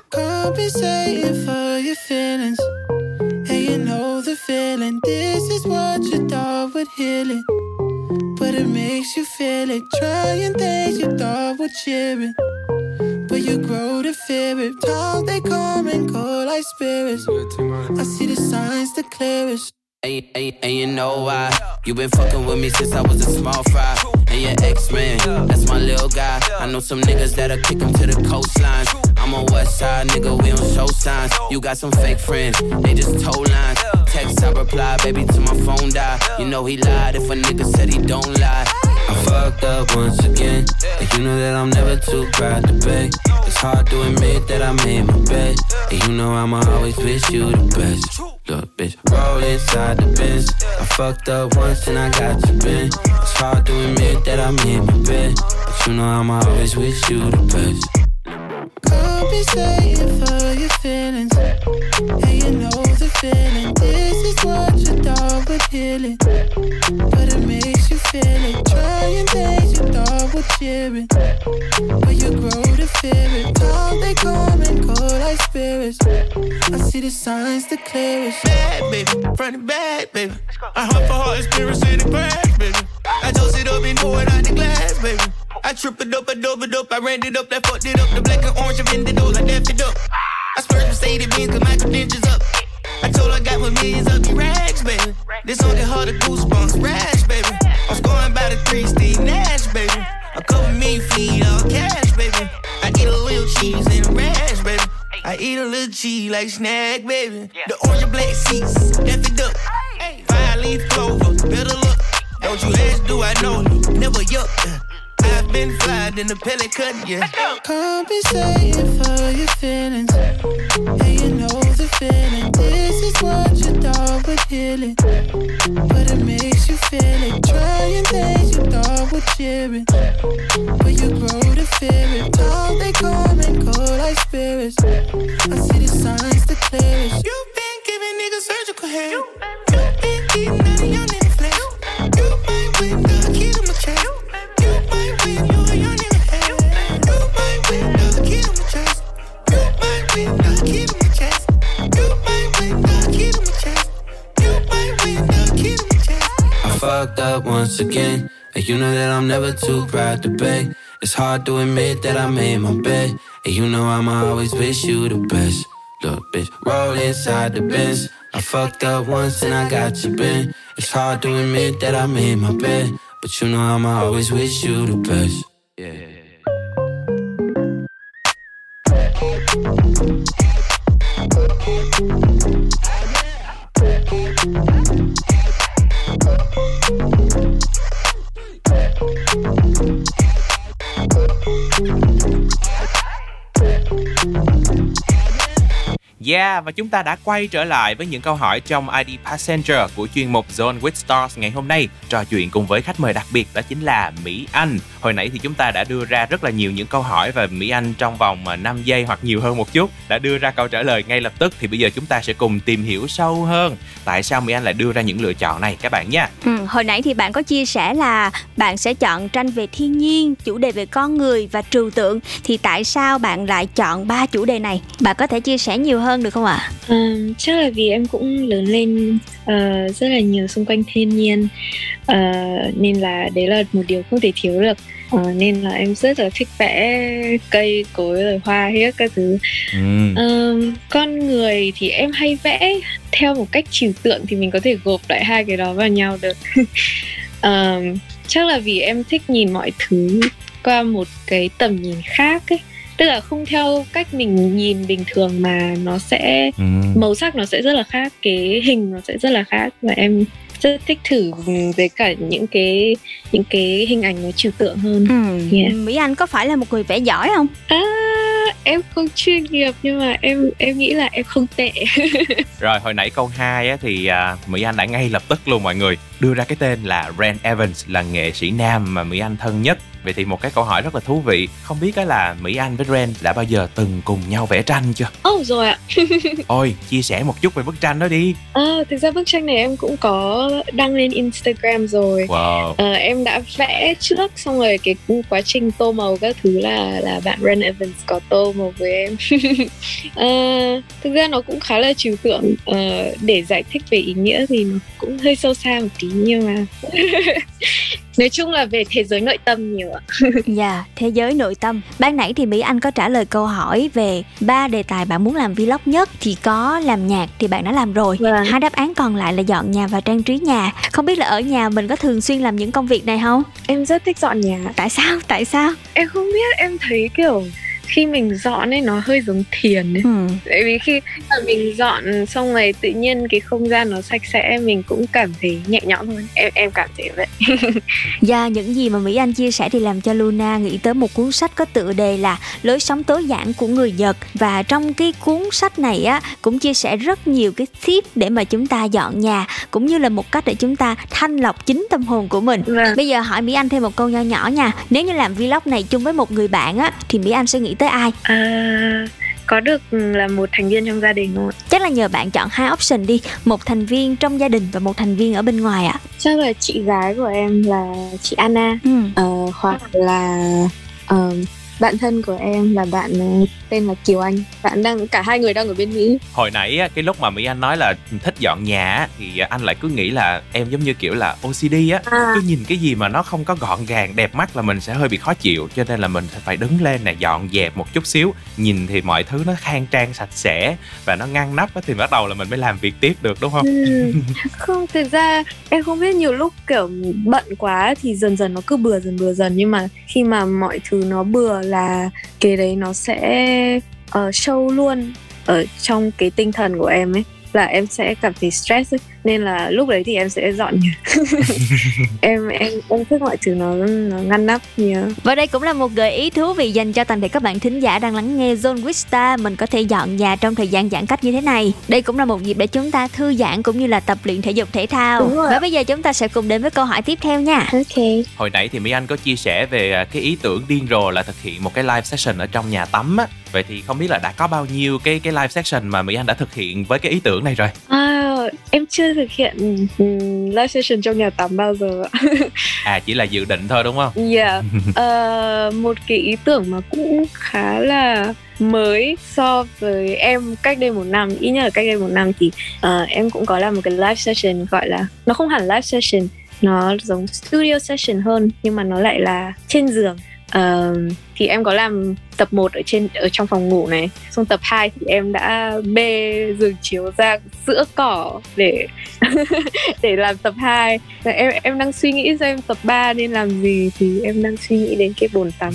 But it makes you feel it. Trying things you thought were cheer it. But you grow to fear it. Times they come and go like spirits. I see the signs the clearest. And, and, and you know why You been fucking with me since I was a small fry And your ex-man, that's my little guy I know some niggas that'll kick him to the coastline I'm a west side nigga, we don't show signs You got some fake friends, they just told lines Text, I reply, baby, till my phone die You know he lied if a nigga said he don't lie I fucked up once again And you know that I'm never too proud to beg It's hard to admit that I made my bed And you know I'ma always wish you the best Look, bitch, roll inside the Benz. I fucked up once and I got you been. It's hard to admit that I made my bed, but you know I'ma always wish you the best. For your feelings. And you know the feeling. This is what you thought would heal it. But it makes you things you thought cheer. But you grow to fear it. Times they come and go like spirits. I see the signs the clearest. Baby, front and back, baby. I hunt for heart, spirit, city crash, baby. I toast it up and pour it out the glass, baby. I trip it up, I dove it up, I ran it up, that fucked it up. The black and orange, I bend it up, I dapped it up. I splurged Mercedes Benz, cause my credentials up. I told her I got my millions up, you rags, baby. This song get harder, goosebumps, rash, baby. I was going by the three Steve Nash, baby. A couple million feet, all cash, baby. I eat a little cheese and a rash, baby. I eat a little cheese like snack, baby. The orange and black seats, F it up. Five leaf clover, better look. Don't you ask, do I know you? Never yuck. I've been flying in the pellet cut, yeah. Compensating for your feelings. And you know the feeling. This is what you thought would heal it. But it makes you feel it. Trying things you thought would cheer it. But you grow to fear it. Times they come and go like spirits. I see the signs the clearest. You've been giving niggas surgical hair. You been eating out of nigga flesh. You might win fucked up once again, and you know that I'm never too proud to beg. It's hard to admit that I made my bed, And you know I'ma always wish you the best. Look, bitch, roll inside the Benz. I fucked up once and I got you bent. It's hard to admit that I made my bed, but you know I'ma always wish you the best. Yeah. Yeah, và chúng ta đã quay trở lại với những câu hỏi trong ID Passenger của chuyên mục Zone with Stars ngày hôm nay. Trò chuyện cùng với khách mời đặc biệt đó chính là Mỹ Anh. Hồi nãy thì chúng ta đã đưa ra rất là nhiều những câu hỏi và Mỹ Anh trong vòng 5 giây hoặc nhiều hơn một chút đã đưa ra câu trả lời ngay lập tức. Thì bây giờ chúng ta sẽ cùng tìm hiểu sâu hơn tại sao Mỹ Anh lại đưa ra những lựa chọn này các bạn nha. Ừ, hồi nãy thì bạn có chia sẻ là bạn sẽ chọn tranh về thiên nhiên, chủ đề về con người và trừu tượng. Thì tại sao bạn lại chọn ba chủ đề này? Bạn có thể chia sẻ nhiều hơn được không ạ? À, chắc là vì em cũng lớn lên uh, rất là nhiều xung quanh thiên nhiên uh, nên là đấy là một điều không thể thiếu được uh, nên là em rất là thích vẽ cây cối rồi hoa hết các thứ ừ. uh, con người thì em hay vẽ theo một cách trừu tượng thì mình có thể gộp lại hai cái đó vào nhau được uh, *laughs* chắc là vì em thích nhìn mọi thứ qua một cái tầm nhìn khác ấy tức là không theo cách mình nhìn bình thường mà nó sẽ ừ. màu sắc nó sẽ rất là khác cái hình nó sẽ rất là khác và em rất thích thử với cả những cái những cái hình ảnh nó trừu tượng hơn. Ừ. yeah. Mỹ Anh có phải là một người vẽ giỏi không? À, em không chuyên nghiệp nhưng mà em em nghĩ là em không tệ. *laughs* Rồi hồi nãy câu 2 á, thì uh, Mỹ Anh đã ngay lập tức luôn mọi người. Đưa ra cái tên là Ren Evans là nghệ sĩ nam mà Mỹ Anh thân nhất Vậy thì một cái câu hỏi rất là thú vị Không biết á là Mỹ Anh với Ren đã bao giờ từng cùng nhau vẽ tranh chưa? Ồ oh, rồi ạ. *laughs* Ôi, chia sẻ một chút về bức tranh đó đi. À, thực ra bức tranh này em cũng có đăng lên Instagram rồi. Wow. à, Em đã vẽ trước xong rồi cái quá trình tô màu các thứ là là bạn Ren Evans có tô màu với em. À, *laughs* Thực ra nó cũng khá là trừu tượng. À, Để giải thích về ý nghĩa thì nó cũng hơi sâu xa một tí nhưng mà *laughs* nói chung là về thế giới nội tâm nhiều ạ. *laughs* Dạ yeah, thế giới nội tâm. Ban nãy thì mỹ anh có trả lời câu hỏi về ba đề tài bạn muốn làm vlog nhất thì có làm nhạc thì bạn đã làm rồi. Vâng. hai đáp án còn lại là dọn nhà và trang trí nhà. Không biết là ở nhà mình có thường xuyên làm những công việc này không? Em rất thích dọn nhà tại sao? Tại sao? Em không biết em thấy kiểu khi mình dọn ấy nó hơi giống thiền ấy. Ừ. Tại vì khi mà mình dọn xong rồi tự nhiên cái không gian nó sạch sẽ mình cũng cảm thấy nhẹ nhõm hơn. Em em cảm thấy vậy. *laughs* Và những gì mà Mỹ Anh chia sẻ thì làm cho Luna nghĩ tới một cuốn sách có tựa đề là Lối sống tối giản của người Nhật và trong cái cuốn sách này á cũng chia sẻ rất nhiều cái tip để mà chúng ta dọn nhà cũng như là một cách để chúng ta thanh lọc chính tâm hồn của mình. Vâng. Bây giờ hỏi Mỹ Anh thêm một câu nho nhỏ nha. Nếu như làm vlog này chung với một người bạn á thì Mỹ Anh sẽ nghĩ tới ai? À, có được là một thành viên trong gia đình không ạ? Chắc là nhờ bạn chọn hai option đi, một thành viên trong gia đình và một thành viên ở bên ngoài ạ. Chắc là chị gái của em là chị Anna, ừ. uh, hoặc là uh, bạn thân của em là bạn ờ, tên là Kiều Anh. Bạn đang cả hai người đang ở bên Mỹ. Hồi nãy cái lúc mà Mỹ Anh nói là thích dọn nhà thì anh lại cứ nghĩ là em giống như kiểu là OCD á. À. cứ nhìn cái gì mà nó không có gọn gàng đẹp mắt là mình sẽ hơi bị khó chịu cho nên là mình phải đứng lên nè dọn dẹp một chút xíu. Nhìn thì mọi thứ nó khang trang sạch sẽ và nó ngăn nắp thì bắt đầu là mình mới làm việc tiếp được đúng không? Ừ. *laughs* không thực ra em không biết nhiều lúc kiểu bận quá thì dần dần nó cứ bừa dần bừa dần. Nhưng mà khi mà mọi thứ nó bừa là cái đấy nó sẽ uh, show luôn ở trong cái tinh thần của em ấy là em sẽ cảm thấy stress ấy nên là lúc đấy thì em sẽ dọn nhà. *laughs* Em em em thích mọi thứ nó nó ngăn nắp nhiều. Và đây cũng là một gợi ý thú vị dành cho toàn thể các bạn thính giả đang lắng nghe Zone Vista mình có thể dọn nhà trong thời gian giãn cách như thế này. Đây cũng là một dịp để chúng ta thư giãn cũng như là tập luyện thể dục thể thao. Và bây giờ chúng ta sẽ cùng đến với câu hỏi tiếp theo nha. Ok. Hồi nãy thì Mỹ Anh có chia sẻ về à, cái ý tưởng điên rồ là thực hiện một cái live session ở trong nhà tắm á. Vậy thì không biết là đã có bao nhiêu cái cái live session mà Mỹ Anh đã thực hiện với cái ý tưởng này rồi? À, em chưa thực hiện um, live session trong nhà tắm bao giờ *laughs* à chỉ là dự định thôi đúng không? Yeah *laughs* uh, một cái ý tưởng mà cũng khá là mới so với em cách đây một năm. Ít nhất là cách đây một năm thì uh, em cũng có làm một cái live session gọi là nó không hẳn live session nó giống studio session hơn nhưng mà nó lại là trên giường. Uh, thì em có làm tập 1 ở trên ở trong phòng ngủ này. Xong tập 2 thì em đã bê giường chiếu ra giữa cỏ để *laughs* để làm tập 2 em em đang suy nghĩ xem tập 3 nên làm gì thì em đang suy nghĩ đến cái bồn tắm.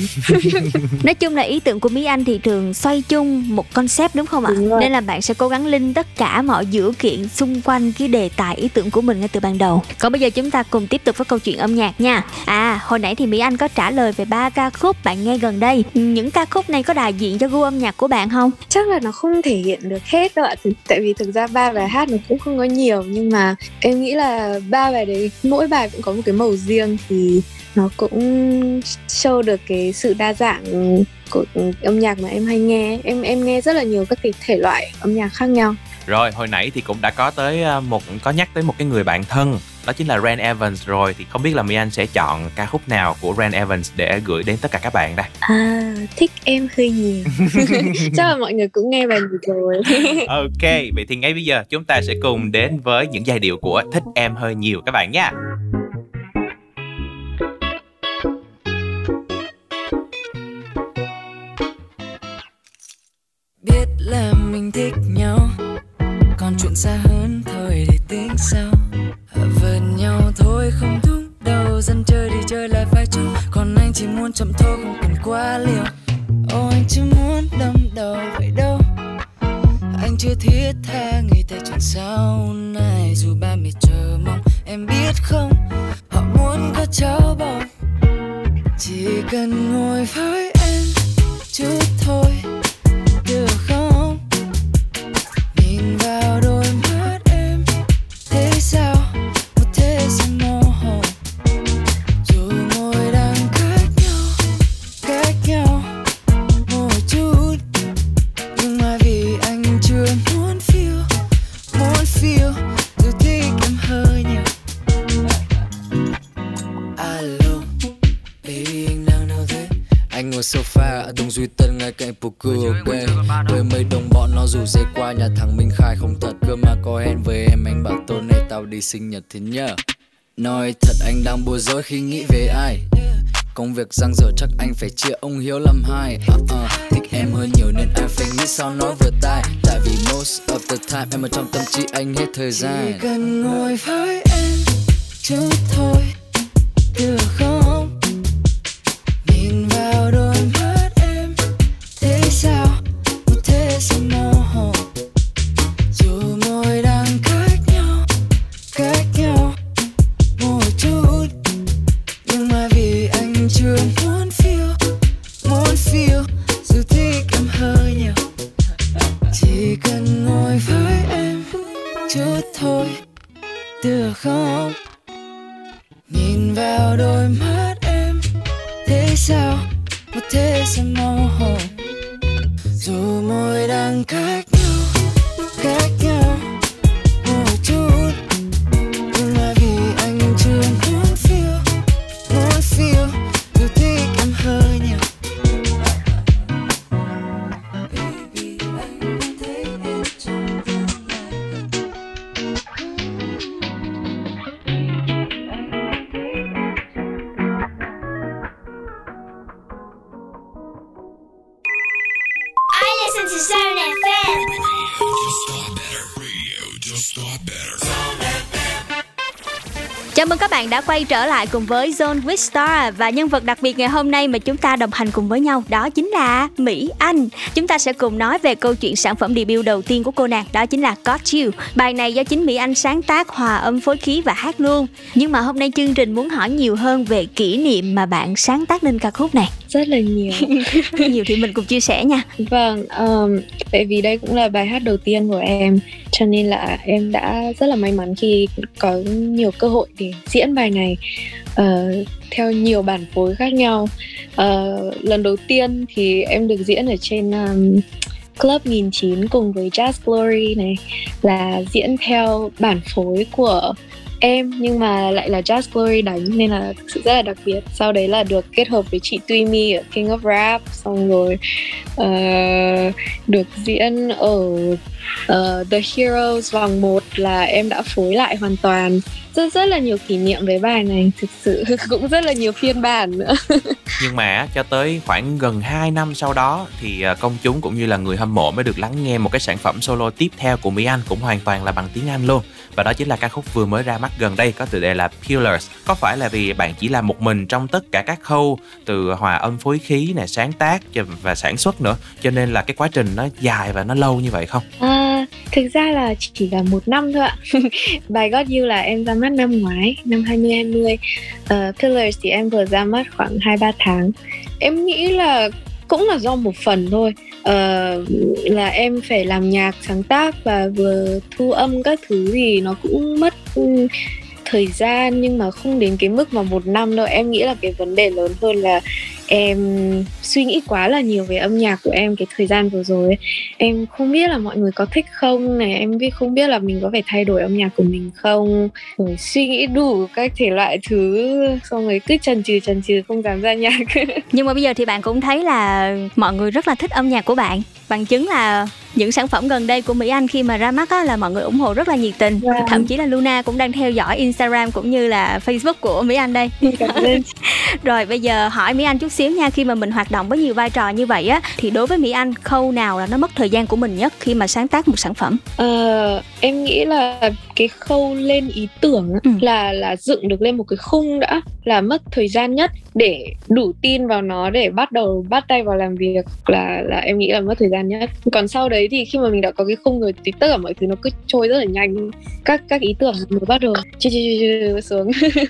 *laughs* Nói chung là ý tưởng của mỹ anh thì thường xoay chung một concept đúng không ạ? Nên là bạn sẽ cố gắng linh tất cả mọi dữ kiện xung quanh cái đề tài ý tưởng của mình ngay từ ban đầu. Còn bây giờ chúng ta cùng tiếp tục với câu chuyện âm nhạc nha. À hồi nãy thì mỹ anh có trả lời về ba ca khúc. Bạn nghe gần đây. Những ca khúc này có đại diện cho gu âm nhạc của bạn không? Chắc là nó không thể hiện được hết đâu ạ. Tại vì thực ra ba bài hát nó cũng không có nhiều nhưng mà em nghĩ là ba bài đấy mỗi bài cũng có một cái màu riêng thì nó cũng show được cái sự đa dạng của âm nhạc mà em hay nghe. Em em nghe rất là nhiều các cái thể loại âm nhạc khác nhau. Rồi hồi nãy thì cũng đã có tới ờ, một có nhắc tới một cái người bạn thân đó chính là Ren Evans rồi. Thì không biết là Mi Anh sẽ chọn ca khúc nào của Ren Evans để gửi đến tất cả các bạn đây? À thích em hơi nhiều. *laughs* Chắc là mọi người cũng nghe bài này rồi. *laughs* Ok vậy thì ngay bây giờ chúng ta sẽ cùng đến với những giai điệu của thích em hơi nhiều các bạn nha. Biết là mình thích nhau còn chuyện xa hơn thôi để tính sau vượt nhau thôi, không thúc đầu dân chơi đi chơi lại phải chung. Còn anh chỉ muốn chậm thôi, không cần quá liều. Ô anh chỉ muốn đâm đầu vậy đâu. Anh chưa thiết tha nghĩ ta chuyện sau này. Dù ba mẹ chờ mong, em biết không? Họ muốn có cháu bồng chỉ cần ngồi với em chút thôi. Ngồi sofa Đông Duy Tân ngay cạnh poker ok Với mấy đồng bọn nó rủ dây qua nhà thằng Minh Khai không thật cơ mà có hẹn với em anh bảo tối nay tao đi sinh nhật thế nhờ. Nói thật anh đang bối rối khi nghĩ về ai? Công việc răng dở chắc anh phải chia ông Hiếu làm hai. Uh -uh. Thích em hơi nhiều nên anh phải nghĩ sao nói vừa tai. Tại vì most of the time em ở trong tâm trí anh hết thời Chỉ gian. cần ngồi với em chút thôi được không vào đôi mắt em. Thế sao? Một thế sao mơ hồ. Dù môi đang cách bạn đã quay trở lại cùng với Zone with Star và nhân vật đặc biệt ngày hôm nay mà chúng ta đồng hành cùng với nhau đó chính là Mỹ Anh. Chúng ta sẽ cùng nói về câu chuyện sản phẩm debut đầu tiên của cô nàng đó chính là Got You. Bài này do chính Mỹ Anh sáng tác, hòa âm phối khí và hát luôn. Nhưng mà hôm nay chương trình muốn hỏi nhiều hơn về kỷ niệm mà bạn sáng tác nên ca khúc này rất là nhiều *laughs* nhiều thì mình cùng chia sẻ nha. Vâng, um, tại vì đây cũng là bài hát đầu tiên của em cho nên là em đã rất là may mắn khi có nhiều cơ hội để diễn bài này uh, theo nhiều bản phối khác nhau. Uh, lần đầu tiên thì em được diễn ở trên um, Club 1009 cùng với Jazz Glory này là diễn theo bản phối của em nhưng mà lại là Jazz Glory đánh nên là thực sự rất là đặc biệt. Sau đấy là được kết hợp với chị Tuy Mi ở King of Rap xong rồi uh, được diễn ở uh, The Heroes vòng 1 là em đã phối lại hoàn toàn. Rất rất là nhiều kỷ niệm với bài này thực sự *laughs* cũng rất là nhiều phiên bản nữa. *laughs* Nhưng mà cho tới khoảng gần 2 năm sau đó thì ờ, công chúng cũng như là người hâm mộ mới được lắng nghe một cái sản phẩm solo tiếp theo của Mỹ Anh cũng hoàn toàn là bằng tiếng Anh luôn và đó chính là ca khúc vừa mới ra mắt gần đây có tựa đề là Pillars. Có phải là vì bạn chỉ làm một mình trong tất cả các khâu từ hòa âm phối khí này sáng tác và sản xuất nữa cho nên là cái quá trình nó dài và nó lâu như vậy không? À, thực ra là chỉ là một năm thôi ạ. *laughs* Bài God You là em ra mắt năm ngoái năm 2020 uh, ờ, Pillars thì em vừa ra mắt khoảng 2-3 tháng. Em nghĩ là cũng là do một phần thôi. Uh, là em phải làm nhạc sáng tác và vừa thu âm các thứ thì nó cũng mất thời gian nhưng mà không đến cái mức mà một năm đâu. Em nghĩ là cái vấn đề lớn hơn là em suy nghĩ quá là nhiều về âm nhạc của em cái thời gian vừa rồi ấy. em không biết là mọi người có thích không này em biết không biết là mình có phải thay đổi âm nhạc của mình không? Rồi suy nghĩ đủ các thể loại thứ xong rồi cứ chần chừ chần chừ không dám ra nhạc. *laughs* Nhưng mà bây giờ thì bạn cũng thấy là mọi người rất là thích âm nhạc của bạn. Bằng chứng là những sản phẩm gần đây của Mỹ Anh khi mà ra mắt á, là mọi người ủng hộ rất là nhiệt tình. Wow. thậm chí là Luna cũng đang theo dõi Instagram cũng như là Facebook của Mỹ Anh đây. *laughs* Rồi bây giờ hỏi Mỹ Anh chút xíu nha khi mà mình hoạt động với nhiều vai trò như vậy á thì đối với Mỹ Anh khâu nào là nó mất thời gian của mình nhất khi mà sáng tác một sản phẩm ờ, em nghĩ là cái khâu lên ý tưởng ừ. là là dựng được lên một cái khung đã là mất thời gian nhất để đủ tin vào nó để bắt đầu bắt tay vào làm việc là là em nghĩ là mất thời gian nhất còn sau đấy thì khi mà mình đã có cái khung rồi thì tất cả mọi thứ nó cứ trôi rất là nhanh các các ý tưởng mới bắt đầu chưa chưa xuống *laughs*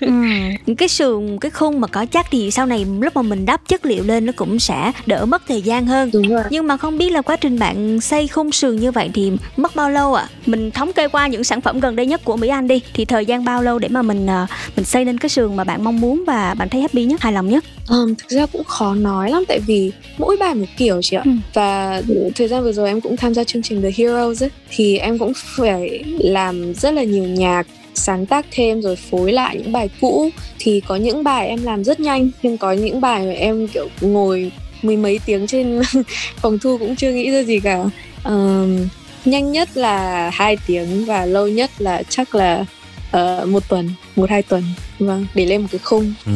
ừ. cái sườn cái khung mà có chắc thì sau này lúc mà mình đắp chất liệu lên nó cũng sẽ đỡ mất thời gian hơn nhưng mà không biết là quá trình bạn xây khung sườn như vậy thì mất bao lâu ạ à? mình thống kê qua những sản phẩm gần đây nhất của Mỹ Anh đi thì thời gian bao lâu để mà mình ờ, mình xây nên cái sườn mà bạn mong muốn và bạn thấy happy nhất hài lòng nhất um, thực ra cũng khó nói lắm tại vì mỗi bài một kiểu chị ạ ừ. và thời gian vừa rồi em cũng tham gia chương trình The Heroes ấy, thì em cũng phải làm rất là nhiều nhạc sáng tác thêm rồi phối lại những bài cũ. Thì có những bài em làm rất nhanh nhưng có những bài mà em kiểu ngồi mười mấy tiếng trên *laughs* phòng thu cũng chưa nghĩ ra gì cả. Uh, nhanh nhất là hai tiếng và lâu nhất là chắc là uh, một tuần một hai tuần. Vâng để lên một cái khung. Ừ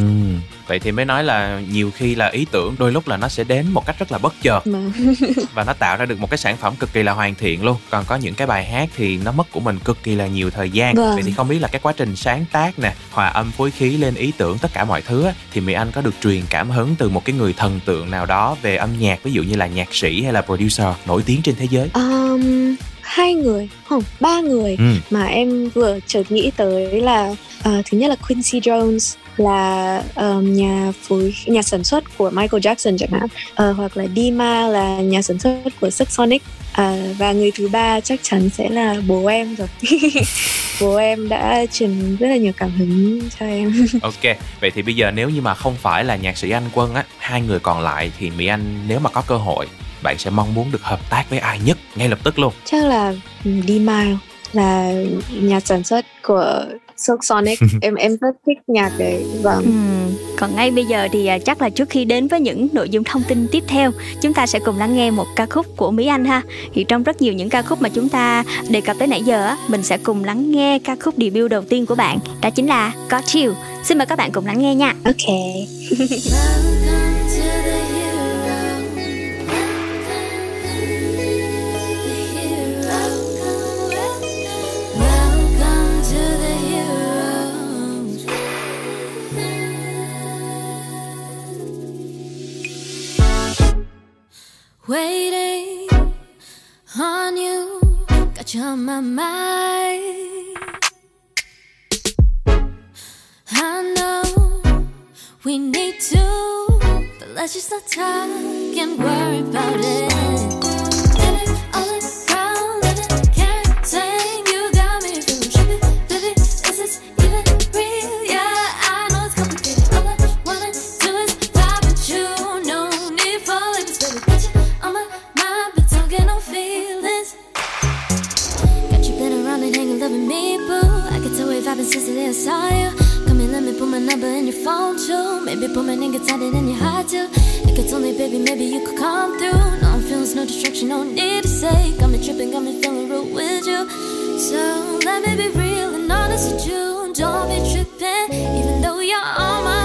vậy thì mới nói là nhiều khi là ý tưởng đôi lúc là nó sẽ đến một cách rất là bất chợt. *laughs* Và nó tạo ra được một cái sản phẩm cực kỳ là hoàn thiện luôn. Còn có những cái bài hát thì nó mất của mình cực kỳ là nhiều thời gian. Vâng. vậy thì không biết là cái quá trình sáng tác nè hòa âm phối khí lên ý tưởng tất cả mọi thứ thì mỹ anh có được truyền cảm hứng từ một cái người thần tượng nào đó về âm nhạc ví dụ như là nhạc sĩ hay là producer nổi tiếng trên thế giới? Um, hai người không ba người ừ. mà em vừa chợt nghĩ tới là uh, thứ nhất là Quincy Jones là um, nhà phối nhà sản xuất của Michael Jackson chẳng hạn. Uh, hoặc là Dima là nhà sản xuất của Sonic. À, và người thứ ba chắc chắn sẽ là bố em rồi. *laughs* Bố em đã truyền rất là nhiều cảm hứng cho em. *laughs* Ok vậy thì bây giờ nếu như mà không phải là nhạc sĩ anh quân á hai người còn lại thì mỹ anh nếu mà có cơ hội bạn sẽ mong muốn được hợp tác với ai nhất? Ngay lập tức luôn. Chắc là D-Mile là nhà sản xuất của Silk Sonic. *laughs* Em em rất thích nhạc đấy vâng. Ừ. còn ngay bây giờ thì à, chắc là trước khi đến với những nội dung thông tin tiếp theo chúng ta sẽ cùng lắng nghe một ca khúc của Mỹ Anh ha. Thì trong rất nhiều những ca khúc mà chúng ta đề cập tới nãy giờ mình sẽ cùng lắng nghe ca khúc debut đầu tiên của bạn đó chính là Got You. Xin mời các bạn cùng lắng nghe nha. Ok *laughs* waiting on you. Got you on my mind. I know we need to, but let's just not talk and worry about it. Me put my number in your phone too Maybe put my inside it in your heart too If it's me, baby, maybe you could come through No I'm feelings, no distraction, no need to say Got me tripping, got me feeling real with you. So let me be real and honest with you. Don't be tripping, even though you're on my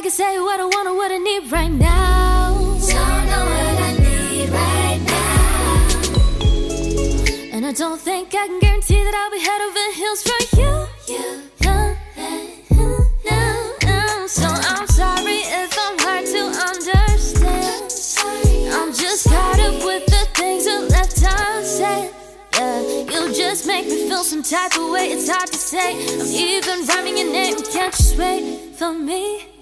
I can say what I want or what I need right now. Don't know what I need right now. And I don't think I can guarantee that I'll be head over heels for you. You, no, no, no. So I'm sorry if I'm hard to understand. I'm just caught up with the things that left unsaid. Yeah, you just make me feel some type of way. It's hard to say. I'm even rhyming your name. Can't just wait for me?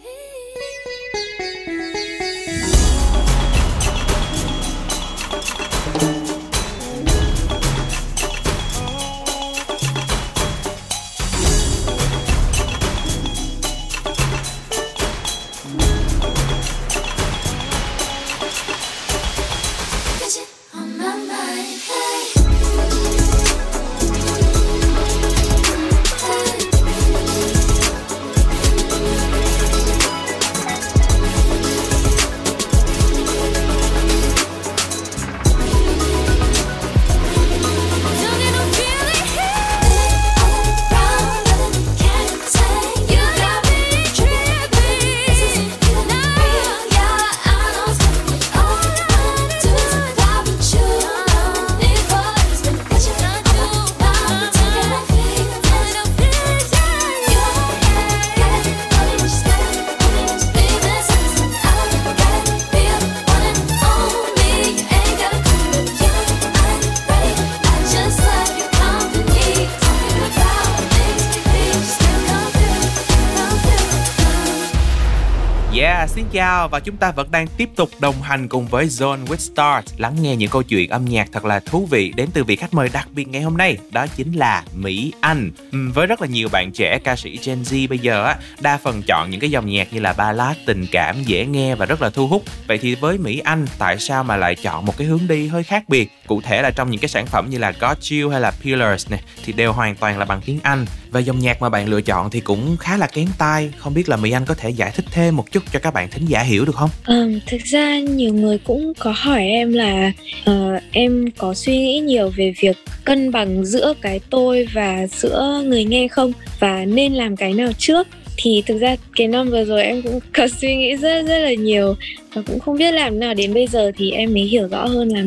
Yeah, và chúng ta vẫn đang tiếp tục đồng hành cùng với Zone with Stars lắng nghe những câu chuyện âm nhạc thật là thú vị đến từ vị khách mời đặc biệt ngày hôm nay đó chính là Mỹ Anh. Với rất là nhiều bạn trẻ ca sĩ Gen Z bây giờ á đa phần chọn những cái dòng nhạc như là ballad tình cảm dễ nghe và rất là thu hút. Vậy thì với Mỹ Anh tại sao mà lại chọn một cái hướng đi hơi khác biệt? Cụ thể là trong những cái sản phẩm như là Got You hay là Pillars này thì đều hoàn toàn là bằng tiếng Anh và dòng nhạc mà bạn lựa chọn thì cũng khá là kén tai. Không biết là Mỹ Anh có thể giải thích thêm một chút cho các bạn thính giả hiểu được không? Ừ, thực ra nhiều người cũng có hỏi em là uh, em có suy nghĩ nhiều về việc cân bằng giữa cái tôi và giữa người nghe không và nên làm cái nào trước thì thực ra cái năm vừa rồi em cũng có *laughs* suy nghĩ rất rất là nhiều và cũng không biết làm nào đến bây giờ thì em mới hiểu rõ hơn là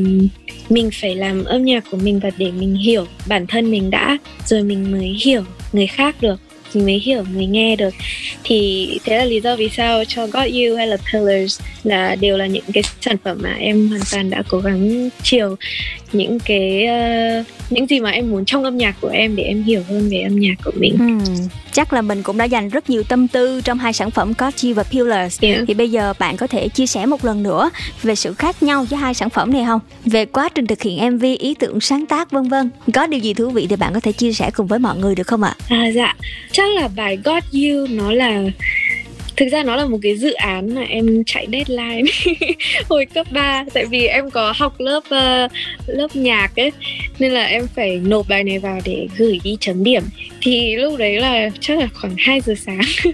mình phải làm âm nhạc của mình và để mình hiểu bản thân mình đã rồi mình mới hiểu người khác được, mình mới hiểu người nghe được. Thì thế là lý do vì sao cho Got You hay là Pillars là đều là những cái sản phẩm mà em hoàn toàn đã cố gắng chiều những cái ờ, những gì mà em muốn trong âm nhạc của em để em hiểu hơn về âm nhạc của mình Ừ, chắc là mình cũng đã dành rất nhiều tâm tư trong hai sản phẩm You và Pillars. Yeah. Thì bây giờ bạn có thể chia sẻ một lần nữa về sự khác nhau giữa hai sản phẩm này không? Về quá trình thực hiện MV, ý tưởng sáng tác vân vân. Có điều gì thú vị thì bạn có thể chia sẻ cùng với mọi người được không ạ? À dạ, chắc là bài Got You nó là Thực ra nó là một cái dự án mà em chạy deadline *laughs* hồi cấp 3 Tại vì em có học lớp uh, lớp nhạc ấy Nên là em phải nộp bài này vào để gửi đi chấm điểm. Thì lúc đấy là chắc là khoảng 2 giờ sáng *laughs*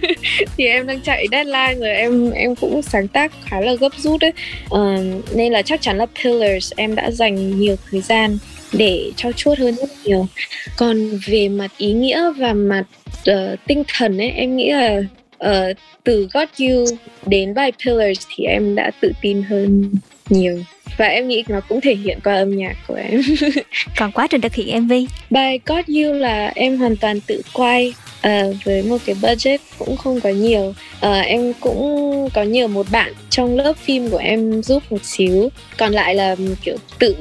Thì em đang chạy deadline rồi em em cũng sáng tác khá là gấp rút ấy. Uh, Nên là chắc chắn là Pillars em đã dành nhiều thời gian để cho chuốt hơn rất nhiều. Còn về mặt ý nghĩa và mặt uh, tinh thần ấy em nghĩ là ờ, từ Got You đến bài Pillars thì em đã tự tin hơn nhiều. Và em nghĩ nó cũng thể hiện qua âm nhạc của em. *laughs* Còn quá trình thực hiện mv bài God You là em hoàn toàn tự quay À, với một cái budget cũng không có nhiều. À, em cũng có nhờ một bạn trong lớp phim của em giúp một xíu. Còn lại là kiểu tự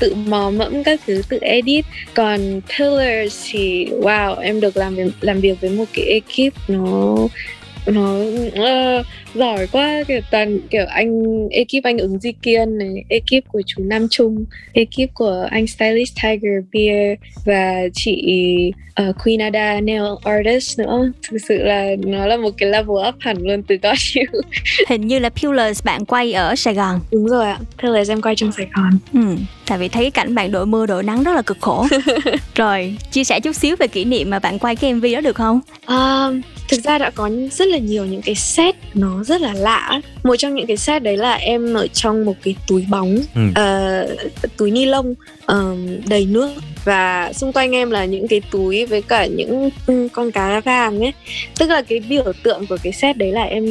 tự mò mẫm các thứ tự edit. Còn Pillars thì wow em được làm làm việc với một cái ekip nó nó uh, giỏi quá kiểu toàn kiểu anh ekip anh ứng di kiên này ekip của chú nam trung ekip của anh stylist tiger beer và chị uh, queen ada nail artist nữa. Thực sự là nó là một cái level up hẳn luôn từ God *laughs* You hình như là Pillars bạn quay ở Sài Gòn. Đúng rồi ạ Pillars em quay trong Sài Gòn. Ừ tại vì thấy cảnh bạn đội mưa đội nắng rất là cực khổ. *laughs* Rồi chia sẻ chút xíu về kỷ niệm mà bạn quay cái mv đó được không? Uh, thực ra đã có rất là nhiều những cái set nó rất là lạ một trong những cái set đấy là em ở trong một cái túi bóng ừ. uh, túi ni lông uh, đầy nước. Và xung quanh em là những cái túi với cả những con cá vàng ấy. Tức là cái biểu tượng của cái set đấy là em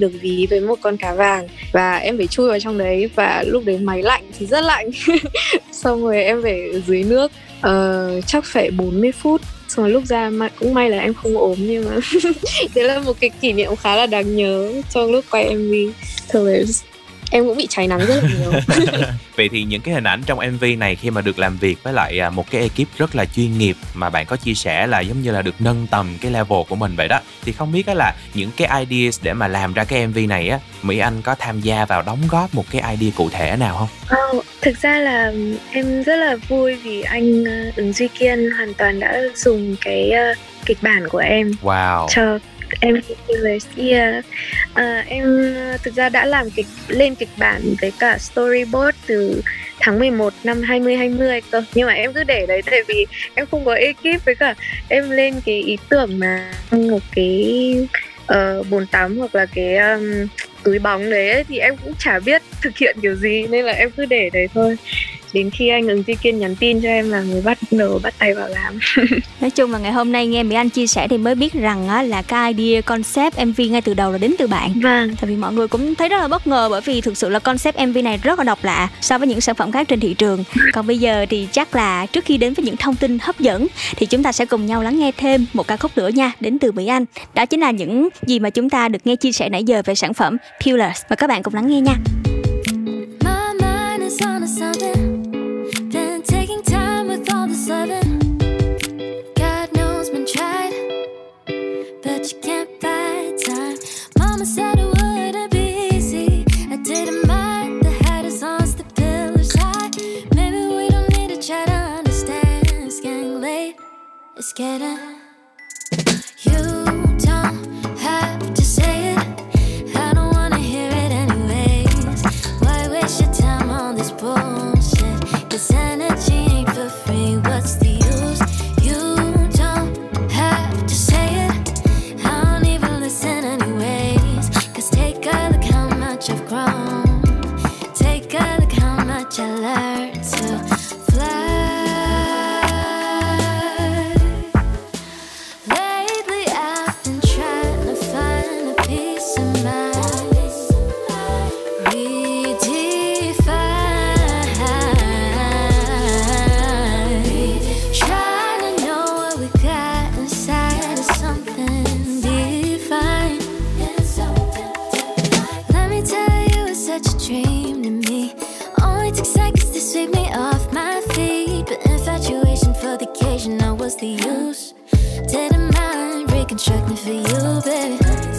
được ví với một con cá vàng và em phải chui vào trong đấy. Và lúc đấy máy lạnh thì rất lạnh. *laughs* Xong rồi em phải ở dưới nước uh, chắc phải 40 phút xong rồi lúc ra mà cũng may là em không ốm nhưng mà *laughs* đấy là một cái kỷ niệm khá là đáng nhớ trong lúc quay MV Colors em cũng bị cháy nắng rất là nhiều *laughs* vậy thì những cái hình ảnh trong mv này khi mà được làm việc với lại à, một cái ekip rất là chuyên nghiệp mà bạn có chia sẻ là giống như là được nâng tầm cái level của mình vậy đó thì không biết là những cái ideas để mà làm ra cái mv này á mỹ anh có tham gia vào đóng góp một cái idea cụ thể nào không oh, thực ra là em rất là vui vì anh ờ, ứng duy kiên hoàn toàn đã dùng cái uh, kịch bản của em wow. cho em yeah. à, em ờ, thực ra đã làm kịch lên kịch bản với cả storyboard từ tháng 11 năm 2020 cơ nhưng mà em cứ để đấy tại vì em không có ekip với cả em lên cái ý tưởng mà một cái uh, bồn tắm hoặc là cái um, túi bóng đấy ấy, thì em cũng chả biết thực hiện kiểu gì nên là em cứ để đấy thôi đến khi anh ứng Duy Kiên nhắn tin cho em là mới bắt đầu bắt tay vào làm. *laughs* Nói chung là ngày hôm nay nghe Mỹ Anh chia sẻ thì mới biết rằng á, là cái idea concept MV ngay từ đầu là đến từ bạn. Vâng. Tại vì mọi người cũng thấy rất là bất ngờ bởi vì thực sự là concept MV này rất là độc lạ so với những sản phẩm khác trên thị trường. *laughs* Còn bây giờ thì chắc là trước khi đến với những thông tin hấp dẫn thì chúng ta sẽ cùng nhau lắng nghe thêm một ca khúc nữa nha đến từ Mỹ Anh. Đó chính là những gì mà chúng ta được nghe chia sẻ nãy giờ về sản phẩm Pillars và các bạn cùng lắng nghe nha getting you dream to me. Only took seconds to sweep me off my feet. But infatuation for the occasion, I was the use. Didn't mind reconstructing for you, baby.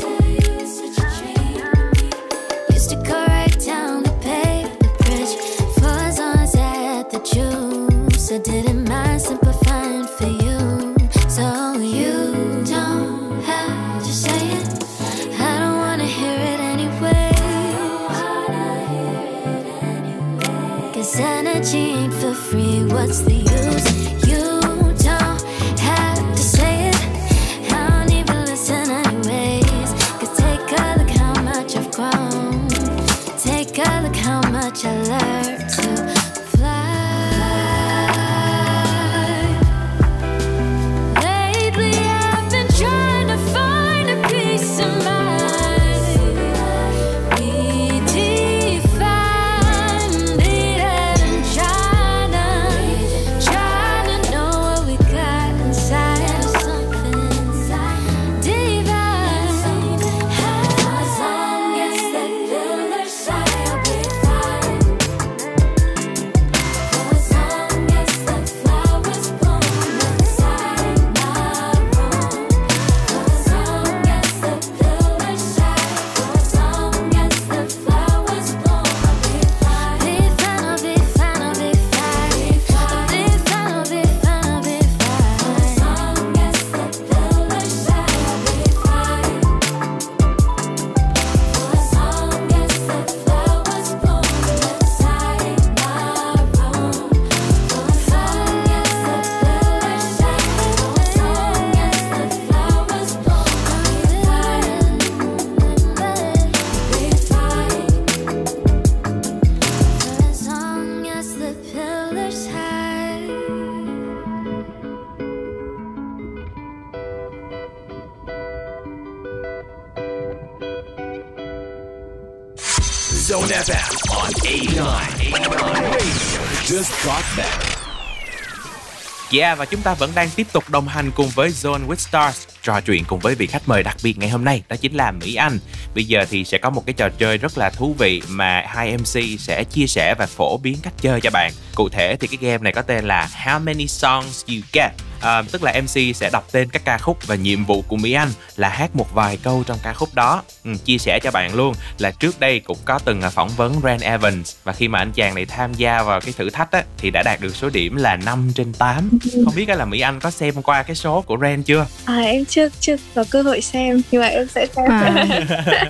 Yeah và chúng ta vẫn đang tiếp tục đồng hành cùng với Zone with Stars, trò chuyện cùng với vị khách mời đặc biệt ngày hôm nay, đó chính là Mỹ Anh. Bây giờ thì sẽ có một cái trò chơi rất là thú vị mà hai MC sẽ chia sẻ và phổ biến cách chơi cho bạn. Cụ thể thì cái game này có tên là How many songs you get à, tức là MC sẽ đọc tên các ca khúc và nhiệm vụ của Mỹ Anh là hát một vài câu trong ca khúc đó. Ừ, chia sẻ cho bạn luôn là trước đây cũng có từng à, phỏng vấn Ren Evans và khi mà anh chàng này tham gia vào cái thử thách á, thì đã đạt được số điểm là 5 trên 8. Không biết là Mỹ Anh có xem qua cái số của Ren chưa? À em chưa chưa có cơ hội xem nhưng mà em sẽ xem. À.